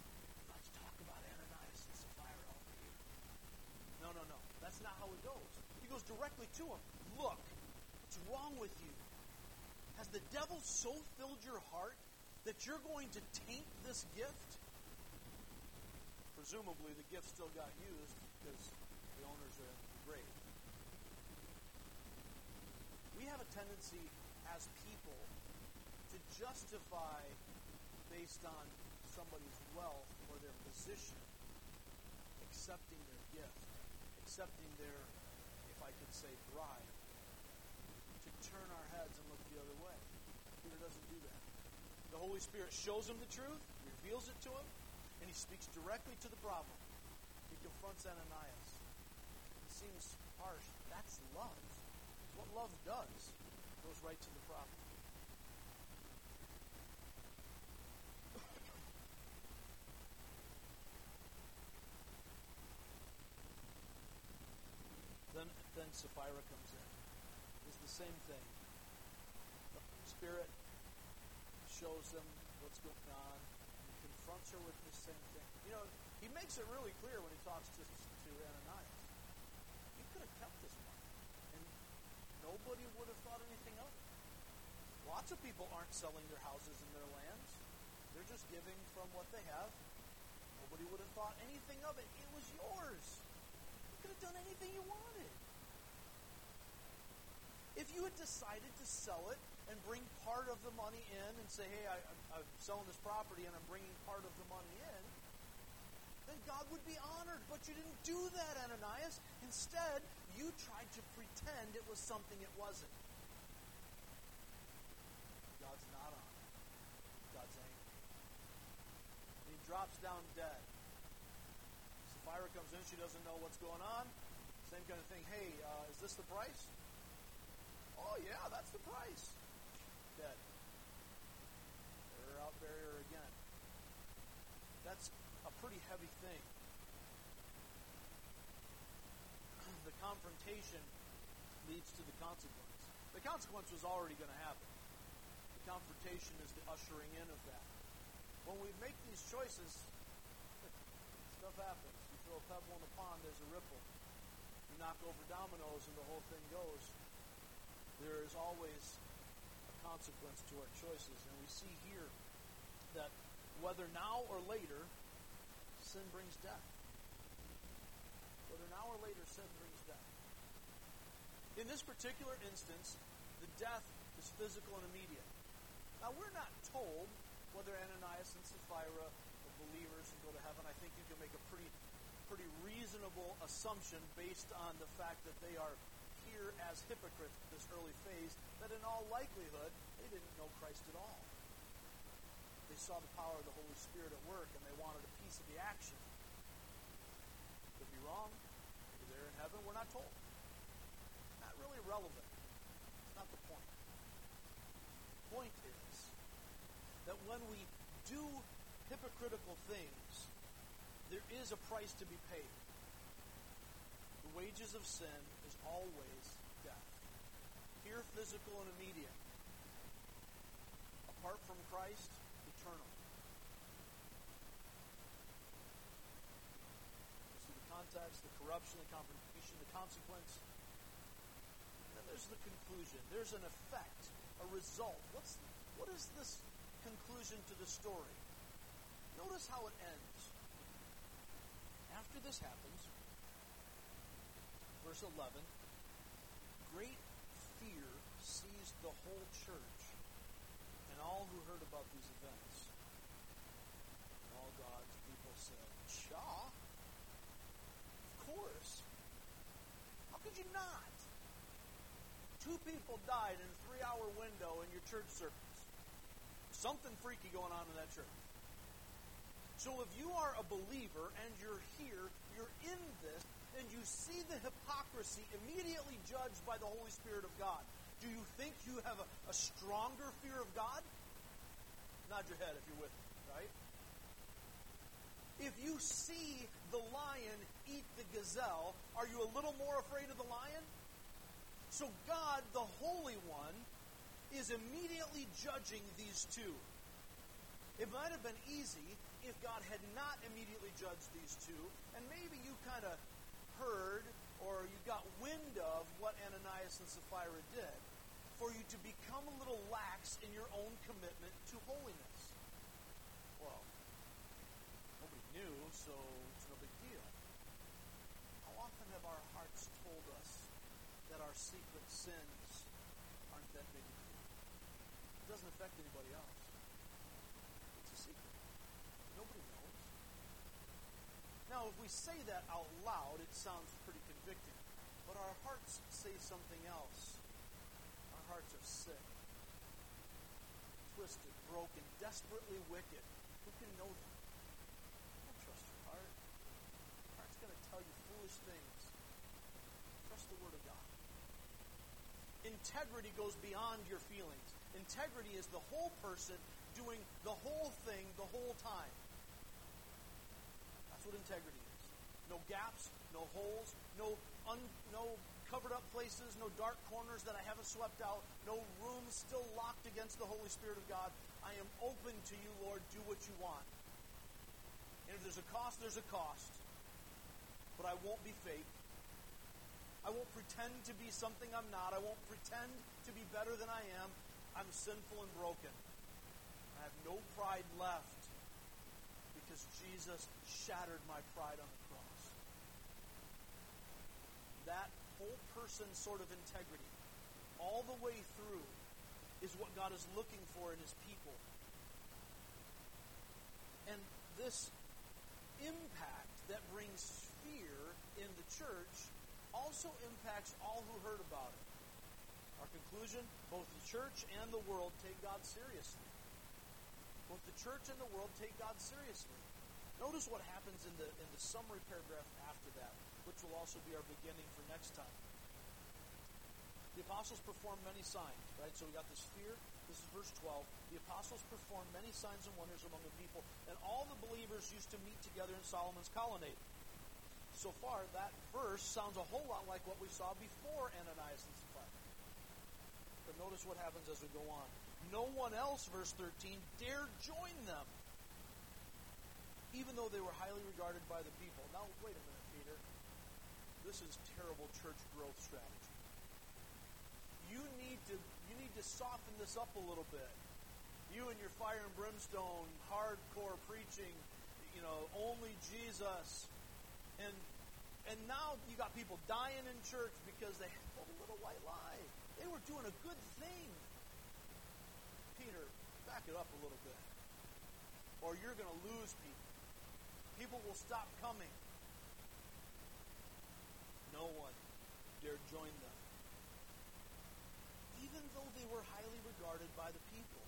No, no, no. That's not how it goes. He goes directly to him. Look, what's wrong with you? Has the devil so filled your heart that you're going to taint this gift? Presumably, the gift still got used because the owners are grave. We have a tendency as people to justify based on somebody's wealth or their position accepting their gift accepting their, if I could say, bribe, to turn our heads and look the other way. Peter doesn't do that. The Holy Spirit shows him the truth, reveals it to him, and he speaks directly to the problem. He confronts Ananias. It seems harsh. That's love. what love does. Goes right to the problem. Sapphira comes in. It's the same thing. The Spirit shows them what's going on and confronts her with the same thing. You know, he makes it really clear when he talks to, to Ananias. You could have kept this money, and nobody would have thought anything of it. Lots of people aren't selling their houses and their lands. They're just giving from what they have. Nobody would have thought anything of it. It was yours. You could have done anything you wanted. If you had decided to sell it and bring part of the money in and say, hey, I, am selling this property and I'm bringing part of the money in, then God would be honored. But you didn't do that, Ananias. Instead, you tried to pretend it was something it wasn't. God's not honored. God's angry. He drops down dead. Sapphira comes in. She doesn't know what's going on. Same kind of thing. Hey, uh, is this the price? Oh, yeah, that's the price. Dead. Out barrier again. That's a pretty heavy thing. The confrontation leads to the consequence. The consequence was already going to happen. The confrontation is the ushering in of that. When we make these choices, stuff happens. You throw a pebble in the pond, there's a ripple. You knock over dominoes, and the whole thing goes there is always a consequence to our choices. And we see here that whether now or later, sin brings death. Whether now or later, sin brings death. In this particular instance, the death is physical and immediate. Now, we're not told whether Ananias and Sapphira are believers and go to heaven. I think you can make a pretty, pretty reasonable assumption based on the fact that they are here as hypocrites at this early phase that in all likelihood they didn't know Christ at all. They saw the power of the Holy Spirit at work and they wanted a piece of the action. Could be wrong. Maybe they're in heaven. We're not told. Not really relevant. It's not the point. The point is that when we do hypocritical things, there is a price to be paid. The wages of sin is always death. here physical and immediate. Apart from Christ, eternal. You see the context, the corruption, the confrontation, the consequence. And then there's the conclusion. There's an effect, a result. What's what is this conclusion to the story? Notice how it ends. After this happens, verse 11, great fear seized the whole church and all who heard about these events. And all God's people said, Cha? Of course. How could you not? Two people died in a three hour window in your church service. Something freaky going on in that church. So if you are a believer and you're here, you're in this, and you see the hypocrisy immediately judged by the Holy Spirit of God, do you think you have a, a stronger fear of God? Nod your head if you're with me, right? If you see the lion eat the gazelle, are you a little more afraid of the lion? So God, the Holy One, is immediately judging these two. It might have been easy if God had not immediately judged these two, and maybe you kind of heard or you got wind of what Ananias and Sapphira did, for you to become a little lax in your own commitment to holiness. Well, nobody knew, so it's no big deal. How often have our hearts told us that our secret sins aren't that big a deal? It doesn't affect anybody else. It's a secret. Nobody knows. Now, if we say that out loud, it sounds pretty convicting. But our hearts say something else. Our hearts are sick, twisted, broken, desperately wicked. Who can know that? Don't trust your heart. Your heart's going to tell you foolish things. Trust the Word of God. Integrity goes beyond your feelings. Integrity is the whole person doing the whole thing the whole time. That's what integrity is. No gaps, no holes, no un, no covered up places, no dark corners that I haven't swept out, no rooms still locked against the Holy Spirit of God. I am open to you, Lord. Do what you want. And if there's a cost, there's a cost. But I won't be fake. I won't pretend to be something I'm not. I won't pretend to be better than I am. I'm sinful and broken. I have no pride left because Jesus shattered my pride on the cross. That whole person sort of integrity, all the way through, is what God is looking for in his people. And this impact that brings fear in the church also impacts all who heard about it. Our conclusion both the church and the world take God seriously. Both the church and the world take God seriously. Notice what happens in the, in the summary paragraph after that, which will also be our beginning for next time. The apostles performed many signs, right? So we got this fear. This is verse 12. The apostles performed many signs and wonders among the people, and all the believers used to meet together in Solomon's colonnade. So far, that verse sounds a whole lot like what we saw before Ananias and Sapphira. But notice what happens as we go on. No one else, verse 13, dared join them, even though they were highly regarded by the people. Now, wait a minute, Peter. This is terrible church growth strategy you need to you need to soften this up a little bit. You and your fire and brimstone, hardcore preaching, you know, only Jesus, and and now you got people dying in church because they told a little white lie. They were doing a good thing. Back it up a little bit, or you're going to lose people. People will stop coming. No one dared join them even though they were highly regarded by the people.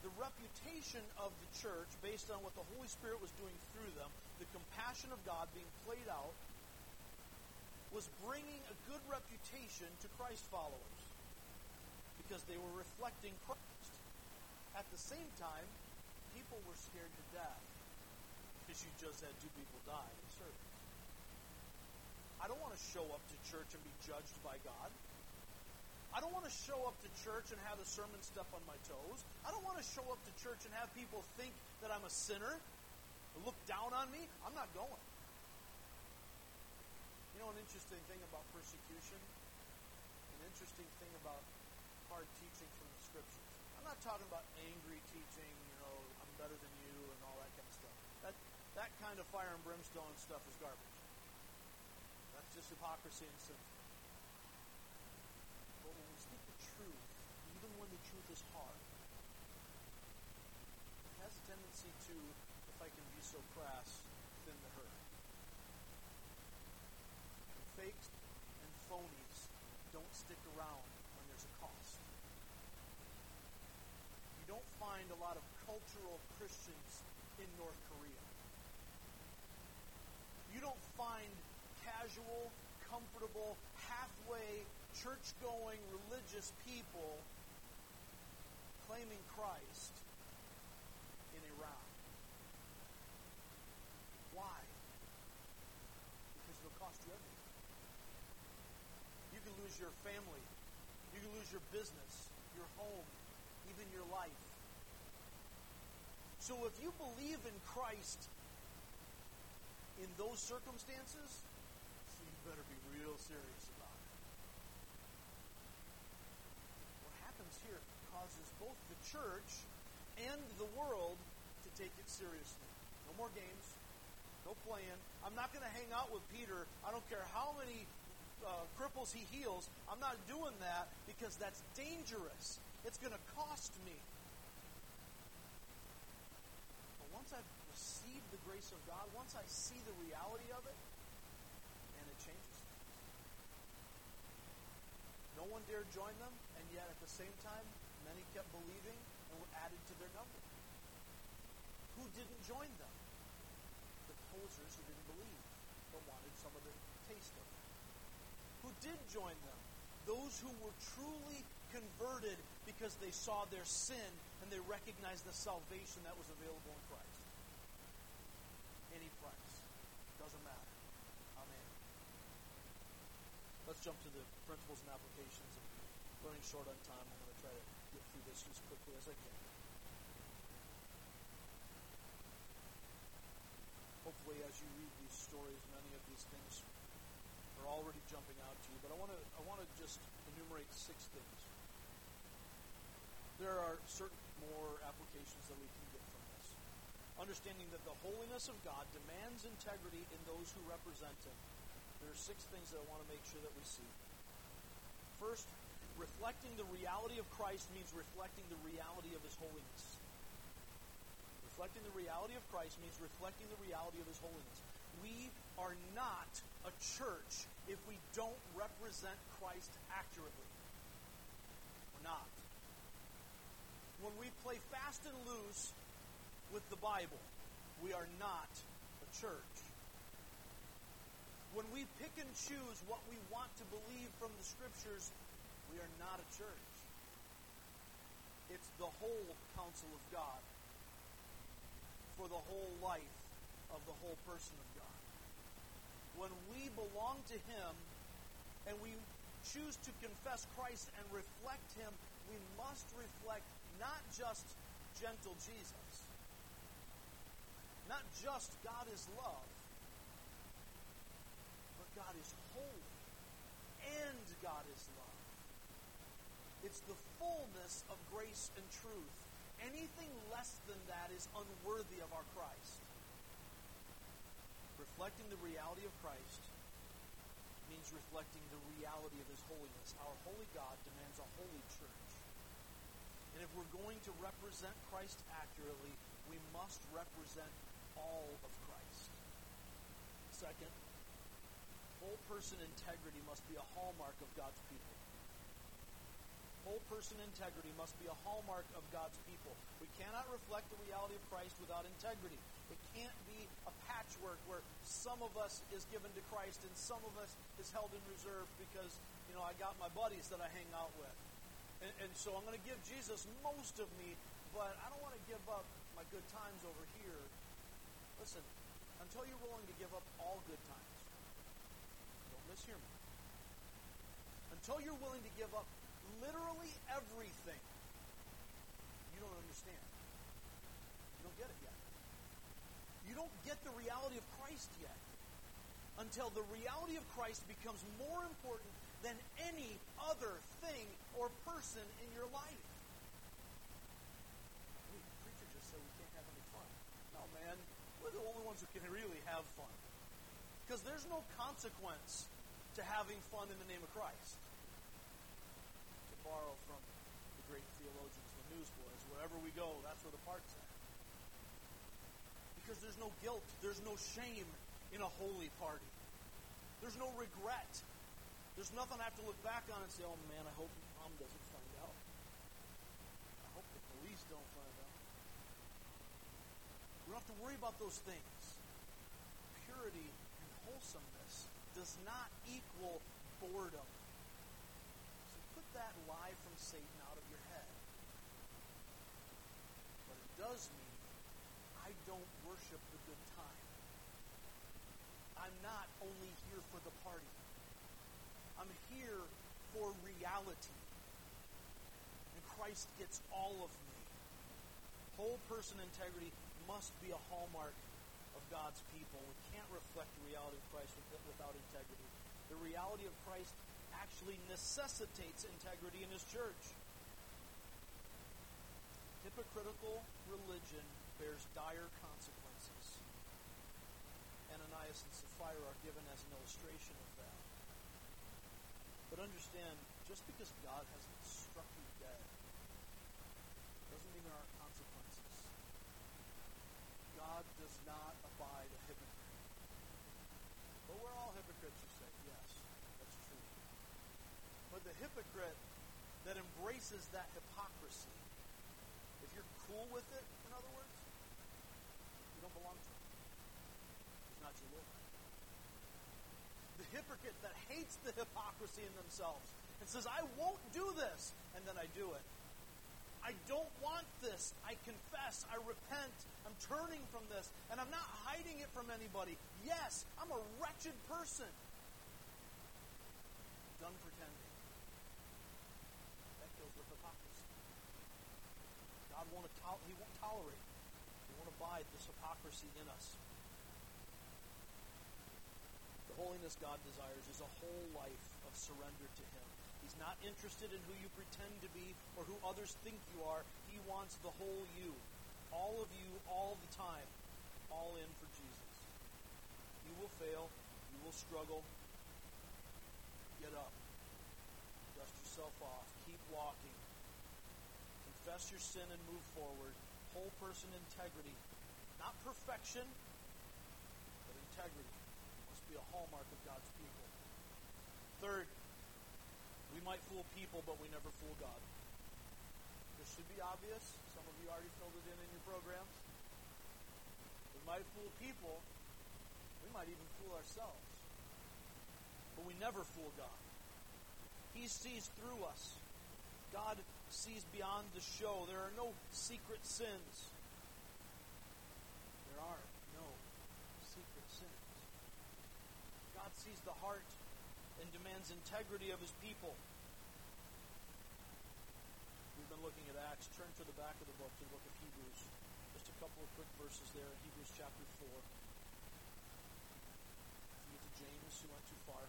The reputation of the church, based on what the Holy Spirit was doing through them, the compassion of God being played out, was bringing a good reputation to Christ followers because they were reflecting Christ. At the same time, people were scared to death because you just had two people die in service. I don't want to show up to church and be judged by God. I don't want to show up to church and have the sermon stuff on my toes. I don't want to show up to church and have people think that I'm a sinner look down on me. I'm not going. You know, an interesting thing about persecution, an interesting thing about hard teaching from. I'm not talking about angry teaching, you know, I'm better than you and all that kind of stuff. That, that kind of fire and brimstone stuff is garbage. That's just hypocrisy and sin. But when we speak the truth, even when the truth is hard. It has a tendency to, if I can be so crass, thin the herd. Fakes and phonies don't stick around when there's a cost. You don't find a lot of cultural Christians in North Korea. You don't find casual, comfortable, halfway, church going, religious people claiming Christ in Iran. Why? Because it'll cost you everything. You can lose your family. You can lose your business, your home, even your life. So if you believe in Christ in those circumstances, so you better be real serious about it. What happens here causes both the church and the world to take it seriously. No more games. No playing. I'm not going to hang out with Peter. I don't care how many uh, cripples he heals. I'm not doing that because that's dangerous. It's going to cost me. But once I've received the grace of God, once I see the reality of it, and it changes. No one dared join them, and yet at the same time, many kept believing and were added to their number. Who didn't join them? The posers who didn't believe, but wanted some of the taste of it. Who did join them? Those who were truly converted because they saw their sin and they recognized the salvation that was available in Christ. Any price. Doesn't matter. Amen. Let's jump to the principles and applications. And running short on time, I'm going to try to get through this as quickly as I can. Hopefully, as you read these stories, many of these things are already jumping out to you. But I want to I want to just enumerate six things. There are certain more applications that we can get from this. Understanding that the holiness of God demands integrity in those who represent Him. There are six things that I want to make sure that we see. First, reflecting the reality of Christ means reflecting the reality of His holiness. Reflecting the reality of Christ means reflecting the reality of His holiness. We are not a church if we don't represent Christ accurately. We're not when we play fast and loose with the Bible, we are not a church. When we pick and choose what we want to believe from the Scriptures, we are not a church. It's the whole counsel of God for the whole life of the whole person of God. When we belong to Him and we choose to confess Christ and reflect Him, we must reflect not just gentle Jesus, not just God is love, but God is holy and God is love. It's the fullness of grace and truth. Anything less than that is unworthy of our Christ. Reflecting the reality of Christ means reflecting the reality of His holiness. Our holy God demands a holy church. And if we're going to represent Christ accurately, we must represent all of Christ. Second, whole person integrity must be a hallmark of God's people. Whole person integrity must be a hallmark of God's people. We cannot reflect the reality of Christ without integrity. It can't be a patchwork where some of us is given to Christ and some of us is held in reserve because, you know, I got my buddies that I hang out with. And, and so I'm going to give Jesus most of me, but I don't want to give up my good times over here. Listen, until you're willing to give up all good times, don't mishear me. Until you're willing to give up literally everything, you don't understand. You don't get it yet. You don't get the reality of Christ yet until the reality of Christ becomes more important than any other thing or person in your life. The preacher just said we can't have any fun. No, man, we're the only ones who can really have fun. Because there's no consequence to having fun in the name of Christ. To borrow from the great theologians, the newsboys, wherever we go, that's where the park's at. Because there's no guilt, there's no shame in a holy party. There's no regret there's nothing I have to look back on and say, oh man, I hope mom doesn't find out. I hope the police don't find out. We don't have to worry about those things. Purity and wholesomeness does not equal boredom. So put that lie from Satan out of your head. But it does mean I don't worship the good time. I'm not only here for the. I'm here for reality. And Christ gets all of me. Whole person integrity must be a hallmark of God's people. We can't reflect the reality of Christ without integrity. The reality of Christ actually necessitates integrity in his church. Hypocritical religion bears dire consequences. Ananias and Sapphira are given as an illustration of. But understand, just because God hasn't struck you dead doesn't mean there aren't consequences. God does not abide a hypocrite. But we're all hypocrites, you say. Yes, that's true. But the hypocrite that embraces that hypocrisy, if you're cool with it, in other words, you don't belong to him. He's not your Lord hypocrite that hates the hypocrisy in themselves and says, I won't do this, and then I do it. I don't want this. I confess. I repent. I'm turning from this. And I'm not hiding it from anybody. Yes, I'm a wretched person. Done pretending. That kills with hypocrisy. God won't, he won't tolerate. He won't abide this hypocrisy in us. Holiness God desires is a whole life of surrender to Him. He's not interested in who you pretend to be or who others think you are. He wants the whole you. All of you, all the time. All in for Jesus. You will fail. You will struggle. Get up. Dust yourself off. Keep walking. Confess your sin and move forward. Whole person integrity. Not perfection, but integrity a hallmark of God's people. Third, we might fool people, but we never fool God. This should be obvious. Some of you already filled it in in your programs. We might fool people. We might even fool ourselves. But we never fool God. He sees through us. God sees beyond the show. There are no secret sins. There are no secret sins. God sees the heart and demands integrity of his people. We've been looking at Acts. Turn to the back of the book to the book of Hebrews. Just a couple of quick verses there in Hebrews chapter 4. You get to James, who went too far.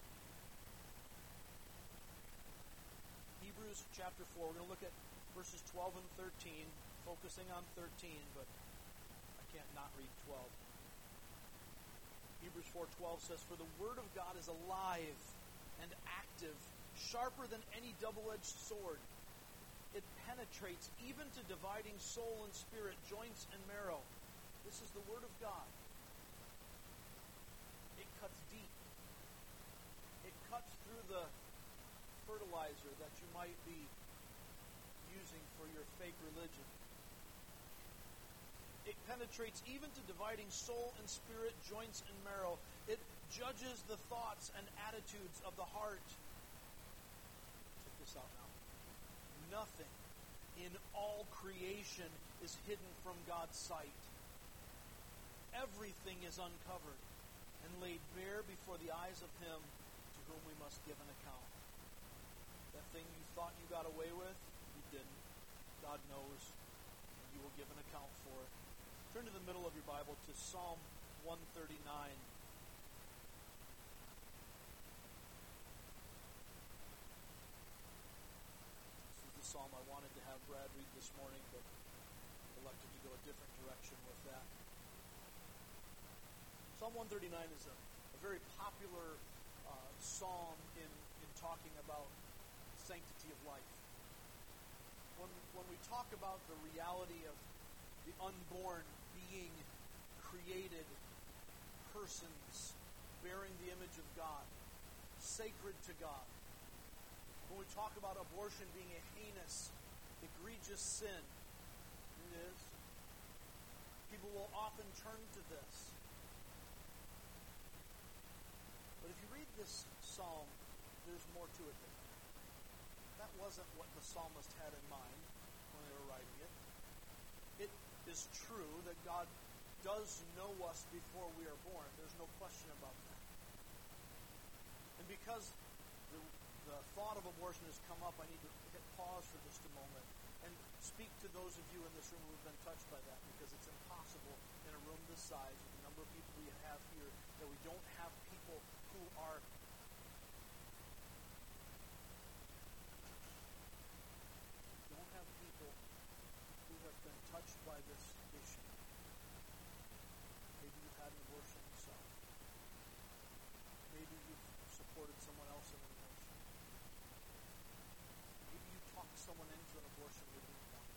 Hebrews chapter 4. We're going to look at verses 12 and 13, focusing on 13, but I can't not read 12. Hebrews 4:12 says, "For the word of God is alive and active, sharper than any double-edged sword. It penetrates even to dividing soul and spirit, joints and marrow." This is the word of God. It cuts deep. It cuts through the fertilizer that you might be using for your fake religion. It penetrates even to dividing soul and spirit, joints and marrow. It judges the thoughts and attitudes of the heart. Check this out now. Nothing in all creation is hidden from God's sight. Everything is uncovered and laid bare before the eyes of Him to whom we must give an account. That thing you thought you got away with, you didn't. God knows, and you will give an account for it. Turn to the middle of your Bible to Psalm 139. This is the psalm I wanted to have Brad read this morning, but elected to go a different direction with that. Psalm 139 is a, a very popular uh, psalm in, in talking about sanctity of life. When, when we talk about the reality of the unborn being created persons bearing the image of God, sacred to God. When we talk about abortion being a heinous, egregious sin, it is. People will often turn to this. But if you read this psalm, there's more to it than that. That wasn't what the psalmist had in mind when they were writing it. It is true that God does know us before we are born. There's no question about that. And because the, the thought of abortion has come up, I need to hit pause for just a moment and speak to those of you in this room who have been touched by that because it's impossible in a room this size with the number of people we have here that we don't have people who are don't have people who have been touched by this issue. Maybe you've had an abortion yourself. Maybe you've supported someone else in an abortion. Maybe you talked someone into an abortion they didn't want.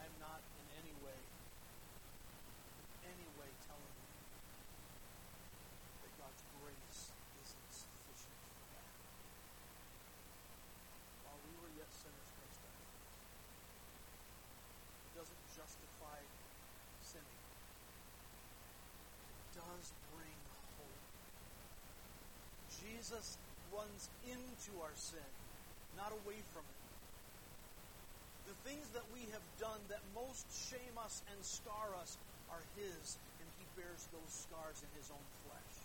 I'm not in any way, in any way telling you that God's grace isn't sufficient for that. While we were yet sinners, Christ died for us. It doesn't justify sinning. It does bring hope. Jesus runs into our sin, not away from it. The things that we have done that most shame us and scar us are His, and He bears those scars in His own flesh.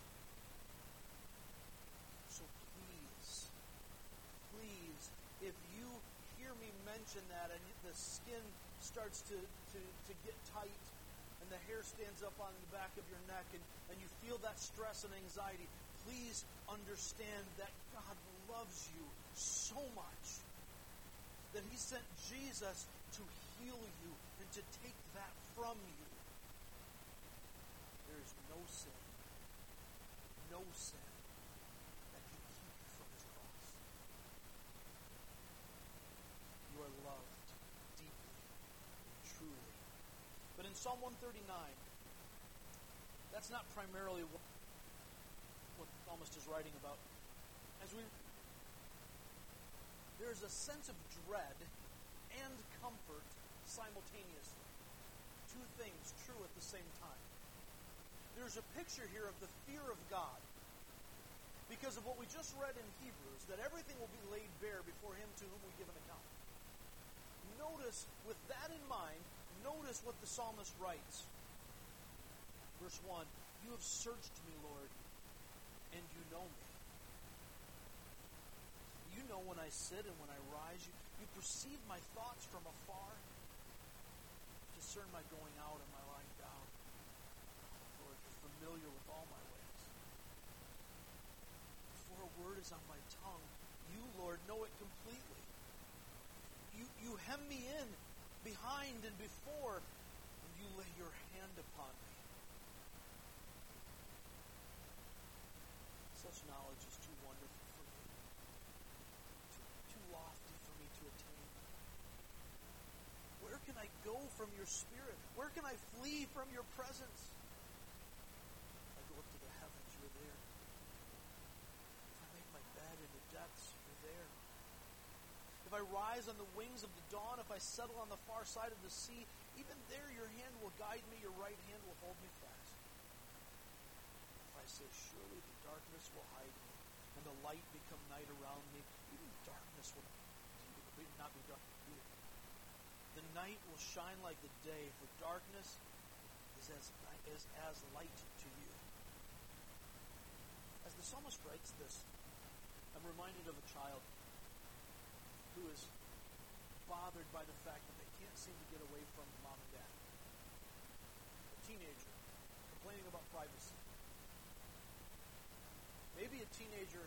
So please, please, if you hear hear me mention that and the skin starts to, to, to get tight and the hair stands up on the back of your neck and, and you feel that stress and anxiety, please understand that God loves you so much that He sent Jesus to heal you and to take that from you. There is no sin, no sin that can keep you from His cross. You are loved deeply and truly. But in Psalm 139, that's not primarily what, what the psalmist is writing about. As we there's a sense of dread and comfort simultaneously. Two things true at the same time. There's a picture here of the fear of God because of what we just read in Hebrews, that everything will be laid bare before Him to whom we give an account. Notice, with that in mind, notice what the psalmist writes. Verse 1 You have searched me, Lord, and you know me. You know when I sit and when I rise. You, you perceive my thoughts from afar. Discern my going out and my lying down. Lord, you're familiar with all my ways. Before a word is on my tongue, you, Lord, know it completely. You, you hem me in behind and before, and you lay your hand upon me. Such knowledge is too wonderful for me, too, too lofty for me to attain. Where can I go from your spirit? Where can I flee from your presence? I go up to the heavens, you're there. If I make my bed in the depths, you're there. If I rise on the wings of the dawn, if I settle on the far side of the sea, even there your hand will guide me, your right hand will hold me fast. If I say, Surely the darkness will hide me, and the light become night around me, even darkness will not be dark. Night will shine like the day, for darkness is as, is as light to you. As the psalmist writes this, I'm reminded of a child who is bothered by the fact that they can't seem to get away from mom and dad. A teenager complaining about privacy. Maybe a teenager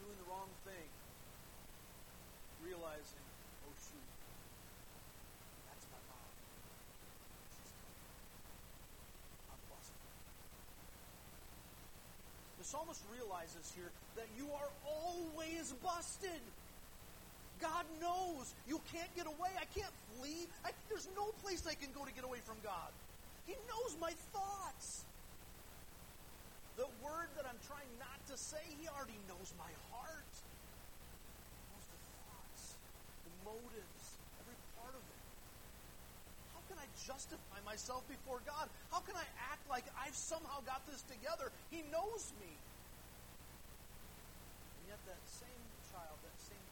doing the wrong thing, realizing, oh shoot, that's my mom. She's coming. I'm busted. The psalmist realizes here that you are always busted. God knows you can't get away. I can't flee. I, there's no place I can go to get away from God. He knows my thoughts. The word that I'm trying not to say, He already knows my heart. He knows the thoughts, the motives, every part of it. How can I justify myself before God? How can I act like I've somehow got this together? He knows me. And yet, that same child, that same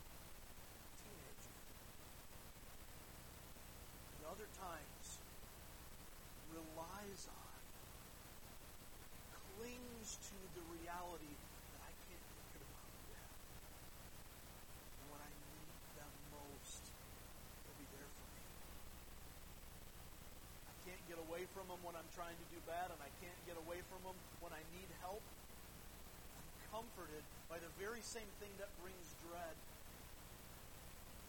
teenager, at other times relies on, clings to the reality that I can't get rid of mom and dad. And when I need them most, they'll be there for me. I can't get away from them when I'm trying to do bad, and I can't get away from them when I need help. I'm comforted by the very same thing that brings dread.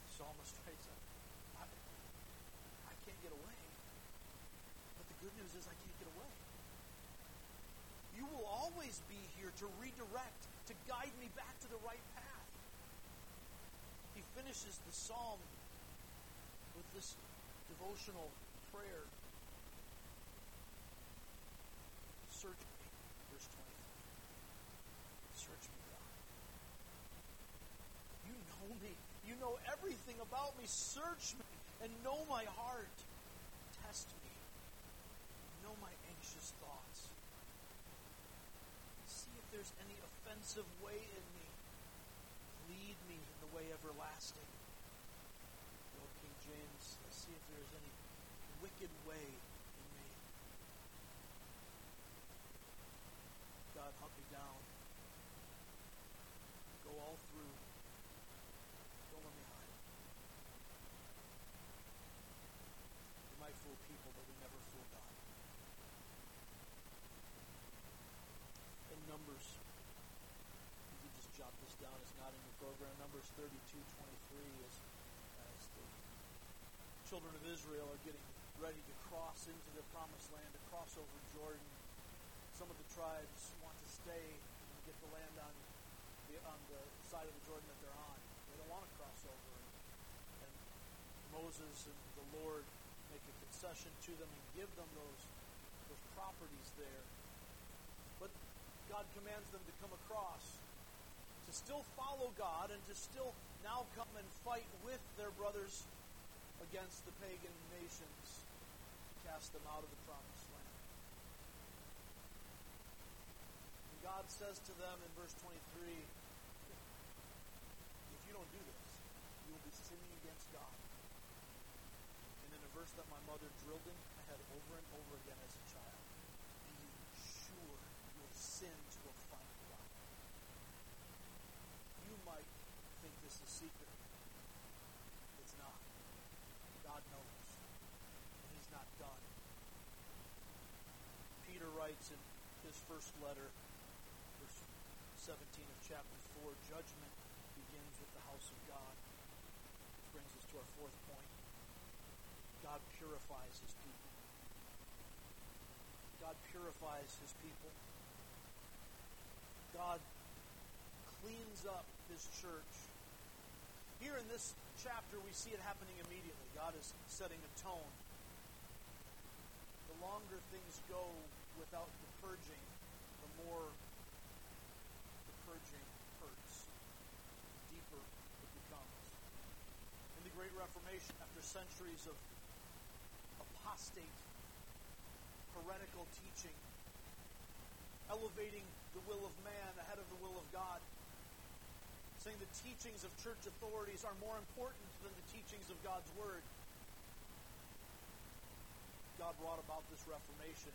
The psalmist writes, I can't get away. But the good news is I can't get away. You will always be here to redirect, to guide me back to the right path. He finishes the psalm with this devotional prayer. Search me, verse 23. Search me, God. You know me. You know everything about me. Search me and know my heart. Test me. Know my anxious thoughts. See if there's any offensive way in me. Lead me in the way everlasting. Lord King James, see if there is any wicked way in me. God, hunt me down. Go all through. 23 as, as uh, the children of Israel are getting ready to cross into the promised land, to cross over Jordan. Some of the tribes want to stay and get the land on the, on the side of the Jordan that they're on. They don't want to cross over. And Moses and the Lord make a concession to them and give them those, those properties there. But God commands them to come across, to still follow God and to still now come and fight with their brothers against the pagan nations, cast them out of the promised land. And God says to them in verse 23 if you don't do this, you will be sinning against God. And in a verse that my mother drilled in my head over and over again as a child, be sure your sins will find you. You might this is secret. It's not. God knows. And He's not done. Peter writes in his first letter, verse 17 of chapter 4, judgment begins with the house of God. Which brings us to our fourth point. God purifies his people. God purifies his people. God cleans up his church. Here in this chapter, we see it happening immediately. God is setting a tone. The longer things go without the purging, the more the purging hurts, the deeper it becomes. In the Great Reformation, after centuries of apostate, heretical teaching, elevating the will of man ahead of the will of God, saying the teachings of church authorities are more important than the teachings of God's Word. God brought about this Reformation.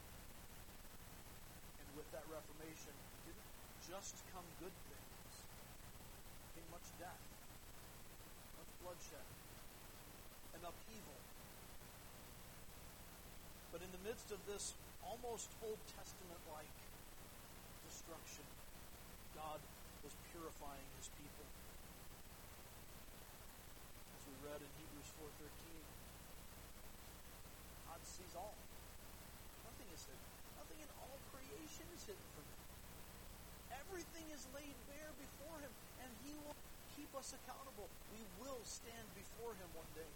And with that Reformation, didn't just come good things. Came much death, much bloodshed, and upheaval. But in the midst of this almost Old Testament like destruction, God purifying his people. As we read in Hebrews 4.13, God sees all. Nothing is hidden. Nothing in all creation is hidden from him. Everything is laid bare before him, and he will keep us accountable. We will stand before him one day.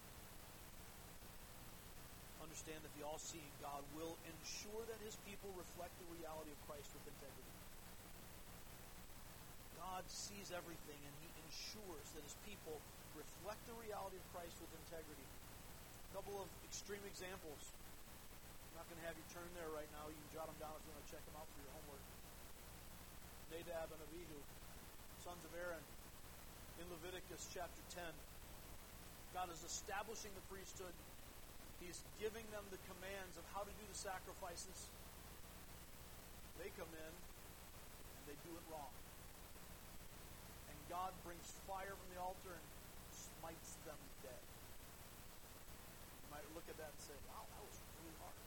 Understand that the all-seeing God will ensure that his people reflect the reality of Christ with integrity. God sees everything, and he ensures that his people reflect the reality of Christ with integrity. A couple of extreme examples. I'm not going to have you turn there right now. You can jot them down if you want to check them out for your homework. Nadab and Abihu, sons of Aaron, in Leviticus chapter 10. God is establishing the priesthood. He's giving them the commands of how to do the sacrifices. They come in and they do it wrong. God brings fire from the altar and smites them dead. You might look at that and say, wow, that was really hard.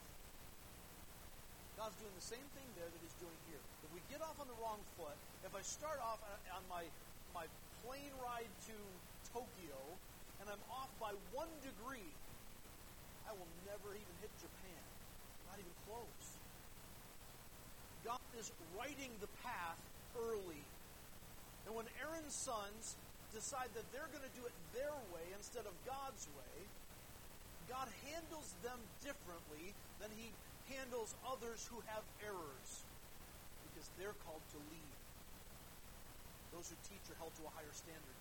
God's doing the same thing there that he's doing here. If we get off on the wrong foot, if I start off on my, my plane ride to Tokyo and I'm off by one degree, I will never even hit Japan. Not even close. God is righting the path early. And when Aaron's sons decide that they're going to do it their way instead of God's way, God handles them differently than he handles others who have errors because they're called to lead. Those who teach are held to a higher standard.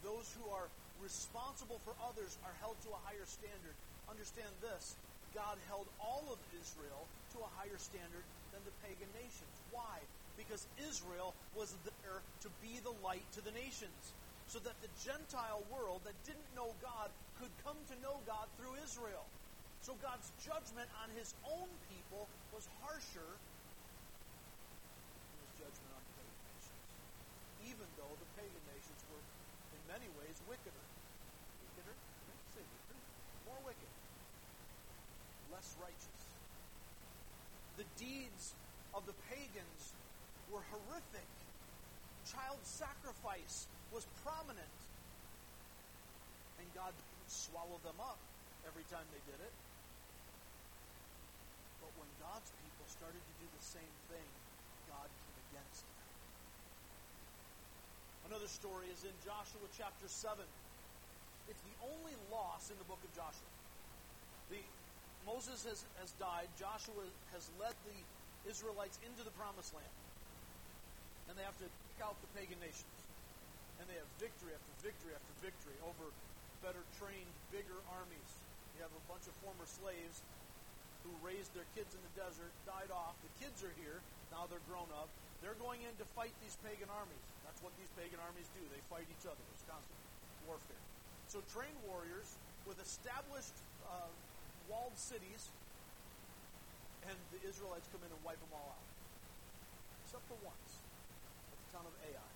Those who are responsible for others are held to a higher standard. Understand this God held all of Israel to a higher standard than the pagan nations. Why? Because Israel was there to be the light to the nations. So that the Gentile world that didn't know God could come to know God through Israel. So God's judgment on his own people was harsher than his judgment on the pagan nations. Even though the pagan nations were, in many ways, wickeder. Wickeder? Say. More wicked. Less righteous. The deeds of the pagans were horrific. child sacrifice was prominent. And God didn't swallow them up every time they did it. But when God's people started to do the same thing, God came against them. Another story is in Joshua chapter 7. It's the only loss in the book of Joshua. The, Moses has, has died. Joshua has led the Israelites into the promised land. And they have to kick out the pagan nations. And they have victory after victory after victory over better trained, bigger armies. You have a bunch of former slaves who raised their kids in the desert, died off. The kids are here. Now they're grown up. They're going in to fight these pagan armies. That's what these pagan armies do. They fight each other. It's constant warfare. So trained warriors with established uh, walled cities, and the Israelites come in and wipe them all out. Except for the town of Ai.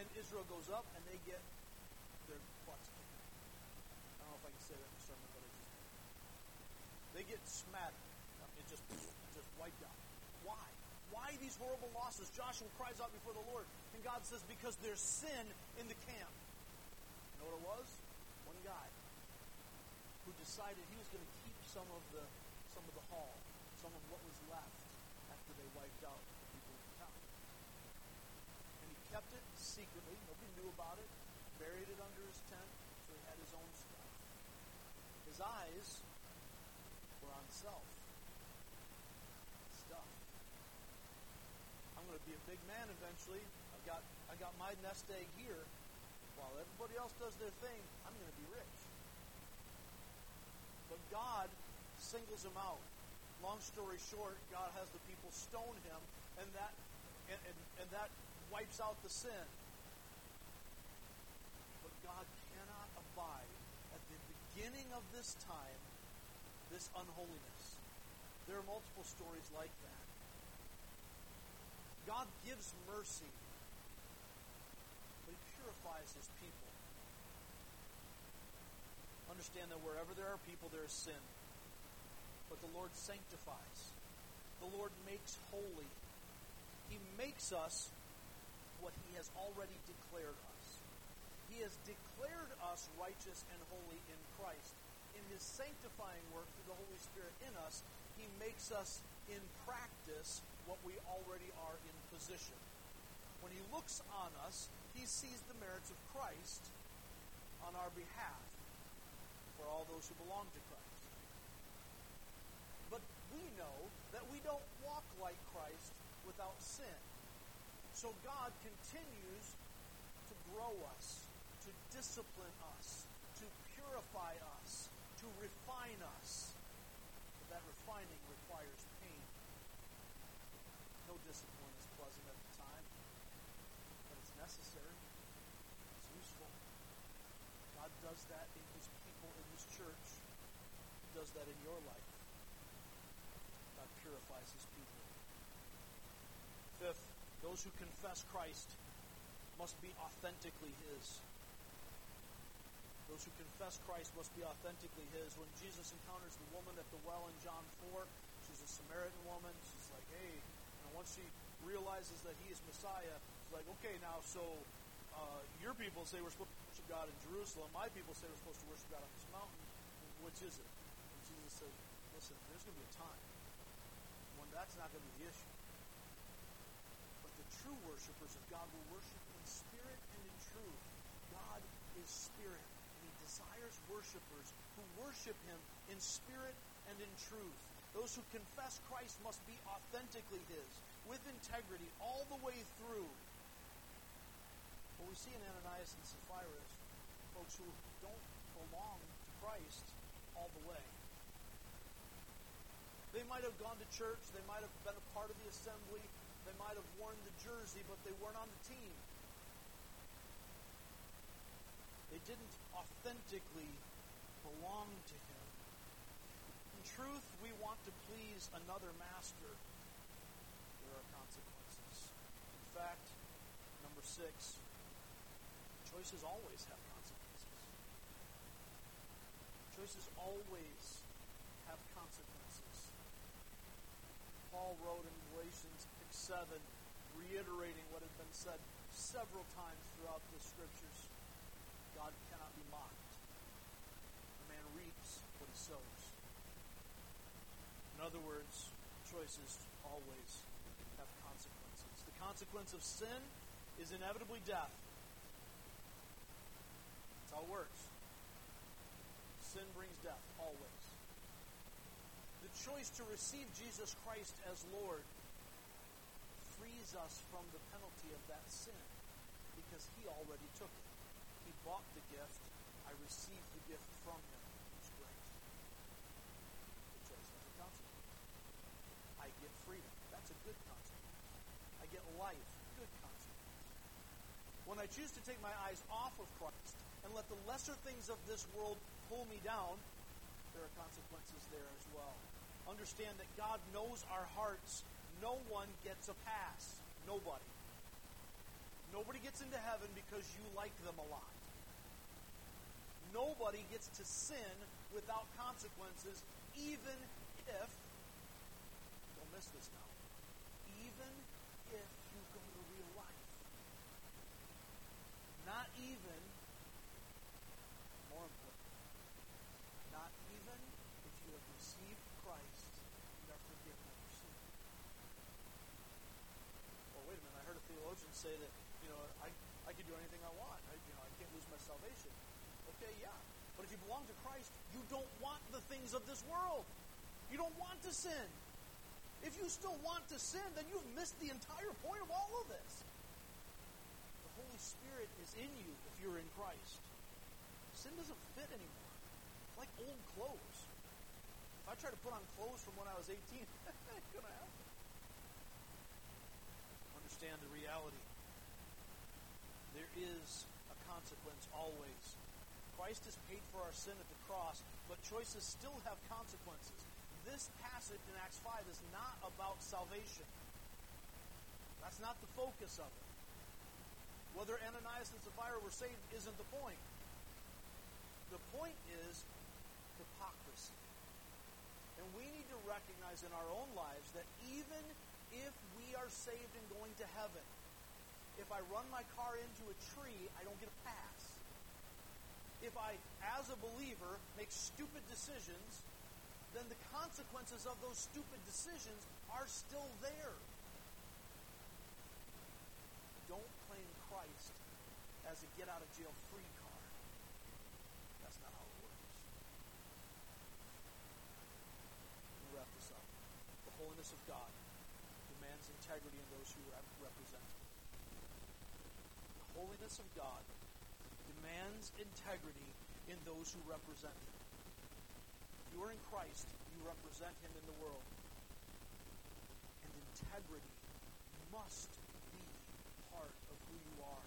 And Israel goes up, and they get their butts kicked. I don't know if I can say that in a sermon, but it just they get smattered. It just just wiped out. Why? Why these horrible losses? Joshua cries out before the Lord, and God says, "Because there's sin in the camp." You know what it was? One guy who decided he was going to keep some of the some of the haul, some of what was left after they wiped out the people in the town. And he kept it secretly. Nobody knew about it. Buried it under his tent, so he had his own stuff. His eyes were on self. Stuff. I'm going to be a big man eventually. I've got I got my nest egg here. While everybody else does their thing, I'm going to be rich. But God singles him out. Long story short, God has the people stone him, and that and, and, and that wipes out the sin. But God cannot abide at the beginning of this time this unholiness. There are multiple stories like that. God gives mercy, but He purifies His people. Understand that wherever there are people, there is sin. But the Lord sanctifies. The Lord makes holy. He makes us what He has already declared us. He has declared us righteous and holy in Christ. In His sanctifying work through the Holy Spirit in us, He makes us in practice what we already are in position. When He looks on us, He sees the merits of Christ on our behalf for all those who belong to Christ. But we know that we don't walk like Christ without sin. So God continues to grow us, to discipline us, to purify us, to refine us. But that refining requires pain. No discipline is pleasant at the time, but it's necessary. It's useful. God does that in His people, in His church. He does that in your life. God purifies His people. Fifth, those who confess Christ must be authentically His. Those who confess Christ must be authentically His. When Jesus encounters the woman at the well in John 4, she's a Samaritan woman. She's like, hey, and once she realizes that He is Messiah, she's like, okay, now, so uh, your people say we're supposed to worship God in Jerusalem. My people say we're supposed to worship God on this mountain. Which is it? And Jesus says, listen, there's going to be a time when that's not going to be the issue. True worshipers of God will worship in spirit and in truth. God is spirit and he desires worshipers who worship him in spirit and in truth. Those who confess Christ must be authentically his, with integrity, all the way through. What we see in Ananias and Sapphira is folks who don't belong to Christ all the way. They might have gone to church, they might have been a part of the assembly, they might have worn the jersey, but they weren't on the team. They didn't authentically belong to Him. In truth, we want to please another master. There are consequences. In fact, number six, choices always have consequences. Choices always have consequences. Paul wrote in Galatians 6 7, reiterating what has been said several times throughout the scriptures. God cannot be mocked. A man reaps what he sows. In other words, choices always have consequences. The consequence of sin is inevitably death. That's how it works. Sin brings death, always. The choice to receive Jesus Christ as Lord frees us from the penalty of that sin because He already took it. He bought the gift. I received the gift from Him. It's great. The choice a consequence. I get freedom. That's a good consequence. I get life. Good consequence. When I choose to take my eyes off of Christ and let the lesser things of this world pull me down, there are consequences there as well. Understand that God knows our hearts. No one gets a pass. Nobody. Nobody gets into heaven because you like them a lot. Nobody gets to sin without consequences, even if, don't miss this now, even if you go to real life. Not even say that, you know, I, I can do anything I want. I, you know, I can't lose my salvation. Okay, yeah. But if you belong to Christ, you don't want the things of this world. You don't want to sin. If you still want to sin, then you've missed the entire point of all of this. The Holy Spirit is in you if you're in Christ. Sin doesn't fit anymore. It's like old clothes. If I try to put on clothes from when I was 18, it's going to happen understand the reality. There is a consequence always. Christ has paid for our sin at the cross, but choices still have consequences. This passage in Acts 5 is not about salvation. That's not the focus of it. Whether Ananias and Sapphira were saved isn't the point. The point is hypocrisy. And we need to recognize in our own lives that even if we are saved and going to heaven, if I run my car into a tree, I don't get a pass. If I, as a believer, make stupid decisions, then the consequences of those stupid decisions are still there. Don't claim Christ as a get out of jail free card. That's not how it works. We'll wrap this up. The holiness of God demands integrity in those who represent Him. Holiness of God demands integrity in those who represent Him. If you are in Christ, you represent Him in the world. And integrity must be part of who you are.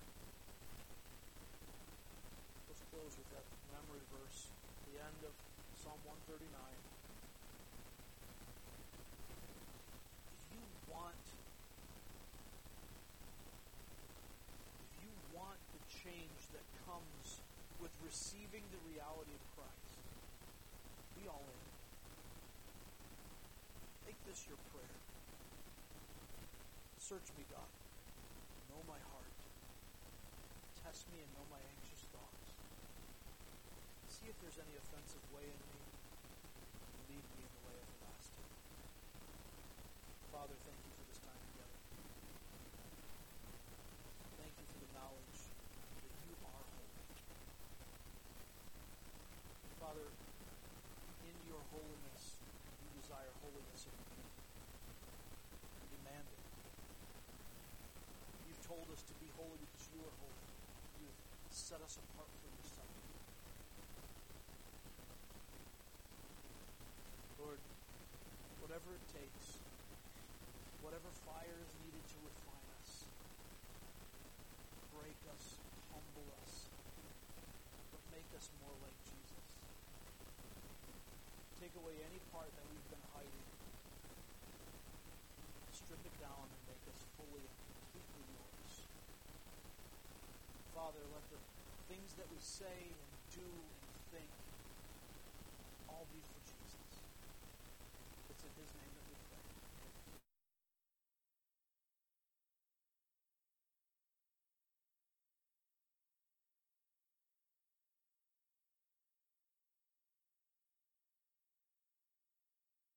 Let's close with that memory verse, the end of Psalm 139. With receiving the reality of Christ. Be all in. Make this your prayer. Search me, God. Know my heart. Test me and know my anxious thoughts. See if there's any offensive way in me. Lead me in the way everlasting. Father, thank you for this time together. Thank you for the knowledge Father, in your holiness, you desire holiness of me. You demand it. You've told us to be holy because you are holy. You've set us apart for yourself. Lord, whatever it takes, whatever fire is needed to refine us, break us, humble us, but make us more like take away any part that we've been hiding, strip it down, and make us fully and completely yours. Father, let the things that we say and do and think all be for Jesus. It's in His name.